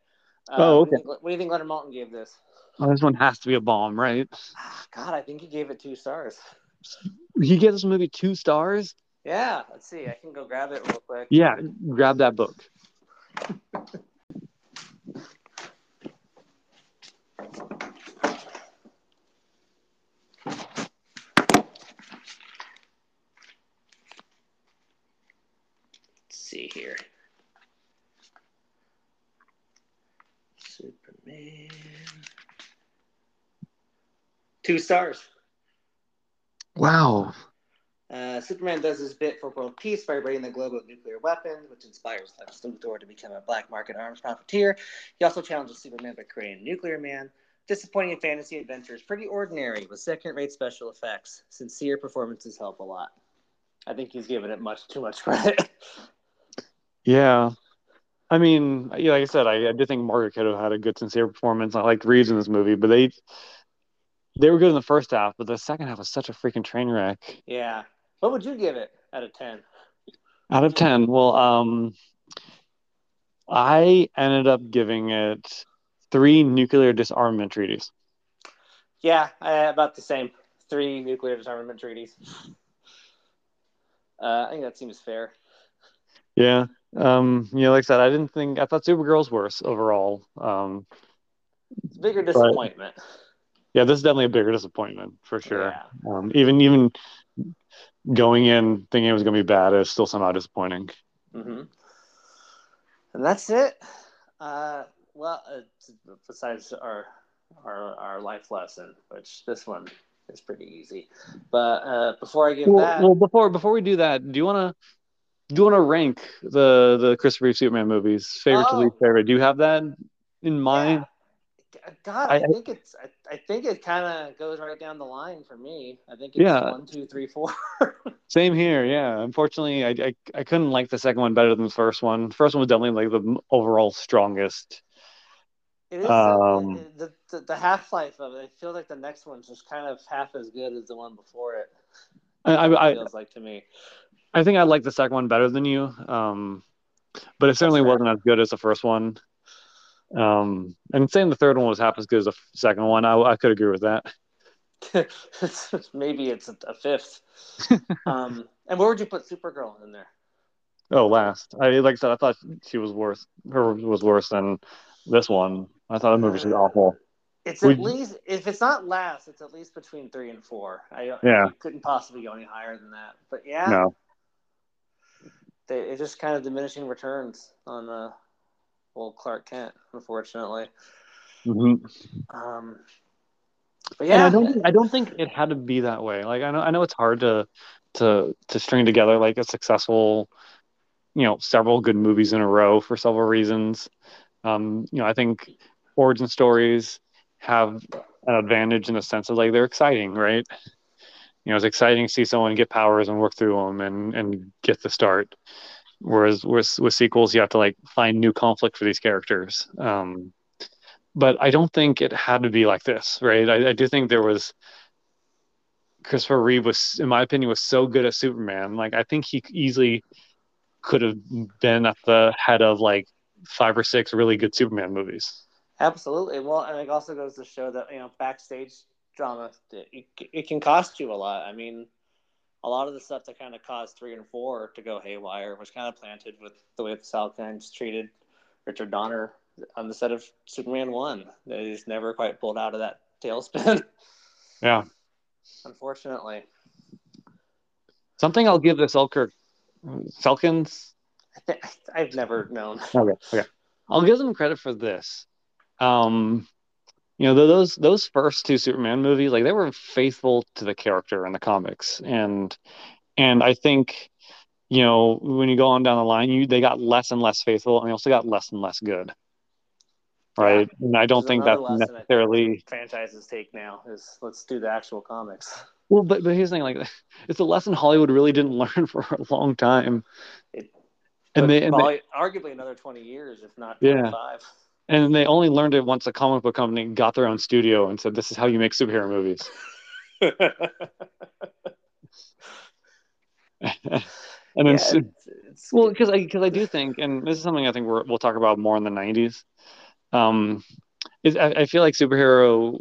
Speaker 6: Oh, um,
Speaker 5: what do you
Speaker 6: okay.
Speaker 5: think- What do you think Leonard Maltin gave this?
Speaker 6: Oh, this one has to be a bomb, right?
Speaker 5: Ah, God, I think he gave it two stars.
Speaker 6: He gave this movie two stars.
Speaker 5: Yeah, let's see. I can go grab it real quick.
Speaker 6: Yeah, grab that book.
Speaker 5: Let's see here. Superman. Two stars.
Speaker 6: Wow.
Speaker 5: Uh, Superman does his bit for world peace by ridding the globe of nuclear weapons, which inspires Lex Luthor to become a black market arms profiteer. He also challenges Superman by creating Nuclear Man. Disappointing fantasy adventures, pretty ordinary with second-rate special effects. Sincere performances help a lot. I think he's given it much too much credit.
Speaker 6: Yeah. I mean, yeah, like I said, I, I did think Margaret Kidder had a good, sincere performance. I liked Reeves in this movie, but they they were good in the first half, but the second half was such a freaking train wreck.
Speaker 5: yeah. What would you give it out of ten?
Speaker 6: Out of ten, well, um, I ended up giving it three nuclear disarmament treaties.
Speaker 5: Yeah, about the same. Three nuclear disarmament treaties. Uh, I think that seems fair.
Speaker 6: Yeah. Um, you know, like I said, I didn't think I thought Supergirl's worse overall. Um,
Speaker 5: It's a bigger disappointment.
Speaker 6: yeah, this is definitely a bigger disappointment for sure.
Speaker 5: Yeah.
Speaker 6: Um, even even going in thinking it was gonna be bad is still somehow disappointing.
Speaker 5: Mm-hmm. And that's it. Uh, well, uh, besides our, our our life lesson, which this one is pretty easy. But uh, before I give
Speaker 6: Well,
Speaker 5: that,
Speaker 6: well, before before we do that, do you wanna do you wanna rank the the Christopher Reeve Superman movies favorite to
Speaker 5: Oh.
Speaker 6: least favorite? Do you have that in mind?
Speaker 5: yeah. God, I,
Speaker 6: I-
Speaker 5: think it's I, I think it kind of goes right down the line for me. I think it's
Speaker 6: Yeah.
Speaker 5: one, two, three, four.
Speaker 6: Same here, yeah. Unfortunately, I, I I couldn't like the second one better than the first one. The first one was definitely like the overall strongest.
Speaker 5: It is
Speaker 6: Um,
Speaker 5: the, the, the, half life of it. I feel like the next one's just kind of half as good as the one before it.
Speaker 6: I I,
Speaker 5: it
Speaker 6: I
Speaker 5: feels like to me.
Speaker 6: I think I like the second one better than you. Um, but it certainly wasn't as good as the first one. Um, and saying the third one was half as good as the second one, I, I could agree with that.
Speaker 5: Maybe it's a, fifth. um, and where would you put Supergirl in there?
Speaker 6: Oh, last. I like I said, I thought she was worse. Her was worse than this one. I thought the movie was awful.
Speaker 5: It's
Speaker 6: We-
Speaker 5: at least if it's not last, it's at least between three and four. I
Speaker 6: Yeah.
Speaker 5: I couldn't possibly go any higher than that. But yeah,
Speaker 6: No.
Speaker 5: They, it's just kind of diminishing returns on uh, old Clark Kent, unfortunately.
Speaker 6: hmm
Speaker 5: Um, but
Speaker 6: And
Speaker 5: yeah,
Speaker 6: I don't think, I don't think it had to be that way. Like I know I know it's hard to to to string together like a successful, you know, several good movies in a row for several reasons. Um, you know, I think origin stories have an advantage in the sense of like they're exciting, right? You know, it's exciting to see someone get powers and work through them and and get the start. Whereas with with sequels, you have to like find new conflict for these characters. Um, but I don't think it had to be like this, right? I, I do think there was Christopher Reeve was, in my opinion, was so good at Superman. Like I think he easily could have been at the head of like five or six really good Superman movies.
Speaker 5: absolutely. Well, and it also goes to show that you know backstage drama it, it can cost you a lot. I mean, a lot of the stuff that kind of caused three and four to go haywire was kind of planted with the way the Southlands treated Richard Donner on the set of Superman one. They just never quite pulled out of that tailspin.
Speaker 6: Yeah,
Speaker 5: Unfortunately,
Speaker 6: something I'll give this Selkirk Selkins.
Speaker 5: I th- I've never known.
Speaker 6: Okay, okay, I'll give them credit for this. Um, you know, those those first two Superman movies, like they were faithful to the character in the comics, and and I think you know when you go on down the line, you they got less and less faithful, and they also got less and less good. Right, and I don't
Speaker 5: is
Speaker 6: think that's
Speaker 5: I think
Speaker 6: necessarily
Speaker 5: franchises take now is let's do the actual comics.
Speaker 6: well. But but here's the thing: like, it's a lesson Hollywood really didn't learn for a long time,
Speaker 5: It-
Speaker 6: and they, and they
Speaker 5: arguably another twenty years, if not
Speaker 6: Yeah.
Speaker 5: twenty-five.
Speaker 6: And they only learned it once a comic book company got their own studio and said, "This is how you make superhero movies." and then
Speaker 5: Yeah, it's, it's,
Speaker 6: Well, because I because I do think, and this is something I think we're, we'll talk about more in the '90s. Um, is I, I feel like superhero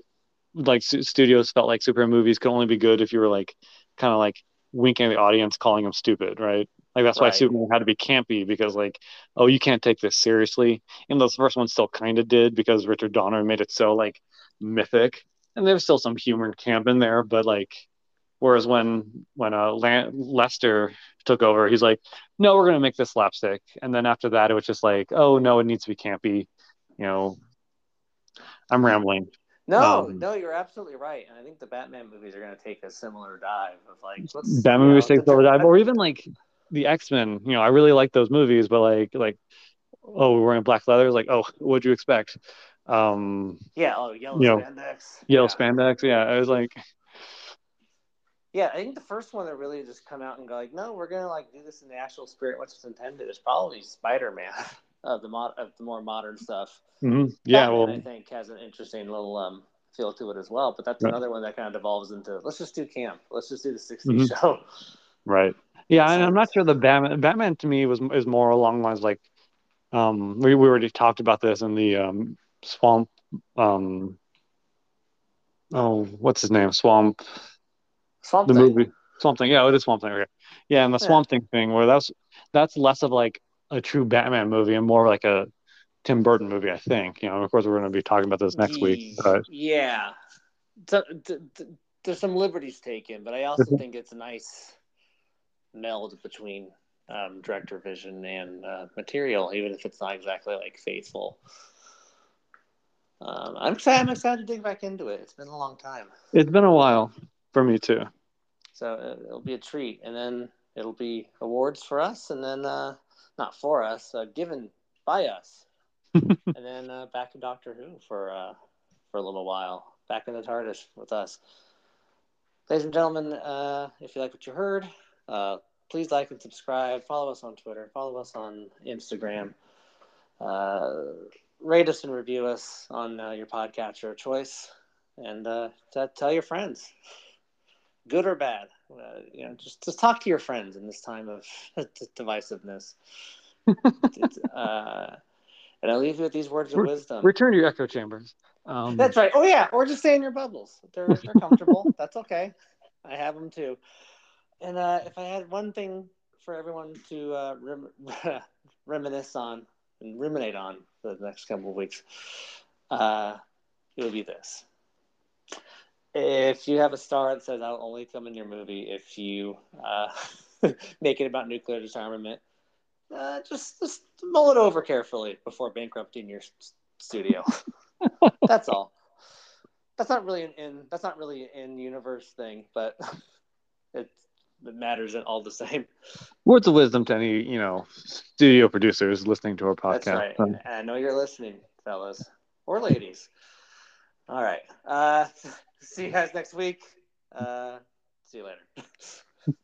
Speaker 6: like stu- studios felt like superhero movies could only be good if you were like kind of like winking at the audience, calling them stupid, right? Like that's why
Speaker 5: Right.
Speaker 6: Superman had to be campy because like, oh, you can't take this seriously. And those first ones still kind of did because Richard Donner made it so like mythic, and there's still some humor and camp in there, but like, whereas when when uh Lan- Lester took over, he's like, no, we're gonna make this slapstick, and then after that, it was just like, oh no, it needs to be campy, you know. I'm rambling.
Speaker 5: No,
Speaker 6: Um,
Speaker 5: no, you're absolutely right, and I think the Batman movies are going to take a similar dive of like
Speaker 6: Batman
Speaker 5: you
Speaker 6: movies
Speaker 5: know,
Speaker 6: take the dive, or even like the X Men. You know, I really like those movies, but like like oh, we're wearing black leather. Like oh, what'd you expect? Um,
Speaker 5: yeah, oh yellow
Speaker 6: you know,
Speaker 5: spandex,
Speaker 6: yellow
Speaker 5: yeah.
Speaker 6: spandex. Yeah, I was like,
Speaker 5: Yeah, I think the first one that really just come out and go like, no, we're gonna like do this in the actual spirit, what's intended is probably Spider Man of the mod of the more modern stuff.
Speaker 6: mhm, yeah,
Speaker 5: Batman,
Speaker 6: well,
Speaker 5: I think has an interesting little um feel to it as well. But that's
Speaker 6: Right.
Speaker 5: another one that kind of devolves into let's just do camp, let's just do the '60s
Speaker 6: Mhm.
Speaker 5: show.
Speaker 6: right. Yeah, and I'm not sure the Batman. Batman to me was is more along the lines like, um, we we already talked about this in the um swamp. Um, oh, what's his name? Swamp.
Speaker 5: Swamp
Speaker 6: the movie Swamp Thing. Yeah, it is Swamp Thing. Okay. Yeah, and the
Speaker 5: Yeah.
Speaker 6: Swamp Thing thing where that's that's less of like a true Batman movie and more like a Tim Burton movie, I think. You know, of course, we're going to be talking about this next week. But
Speaker 5: yeah, so, d- d- there's some liberties taken, but I also think it's nice meld between um, director vision and uh, material, even if it's not exactly like faithful. Um, I'm excited. I'm excited to dig back into it. It's been a long time,
Speaker 6: it's been a while for me too.
Speaker 5: so it- it'll be a treat. And then it'll be awards for us, and then uh, not for us, uh, given by us, and then uh, back to Doctor Who for uh, for a little while. Back in the TARDIS with us, ladies and gentlemen. Uh, if you like what you heard, uh, please like and subscribe. Follow us on Twitter. Follow us on Instagram. Uh, rate us and review us on uh, your podcatcher of choice, and uh, t- tell your friends, good or bad. Uh, you know, just just talk to your friends in this time of divisiveness. Uh, and I leave you with these words of wisdom.
Speaker 6: Return to your echo chambers. Um,
Speaker 5: That's right. Oh yeah, or just stay in your bubbles. They're they're comfortable. That's okay. I have them too. And uh, if I had one thing for everyone to uh, rem- reminisce on and ruminate on for the next couple of weeks, uh, it would be this. If you have a star that says "I'll only come in your movie if you uh, make it about nuclear disarmament," uh, just just mull it over carefully before bankrupting your studio. that's all. That's not really an in that's not really an in universe thing, but it it matters in all the same.
Speaker 6: words of wisdom to any you know studio producers listening to our podcast.
Speaker 5: That's right. I know you're listening, fellas or ladies. All right. Uh, see you guys next week. Uh, see you later.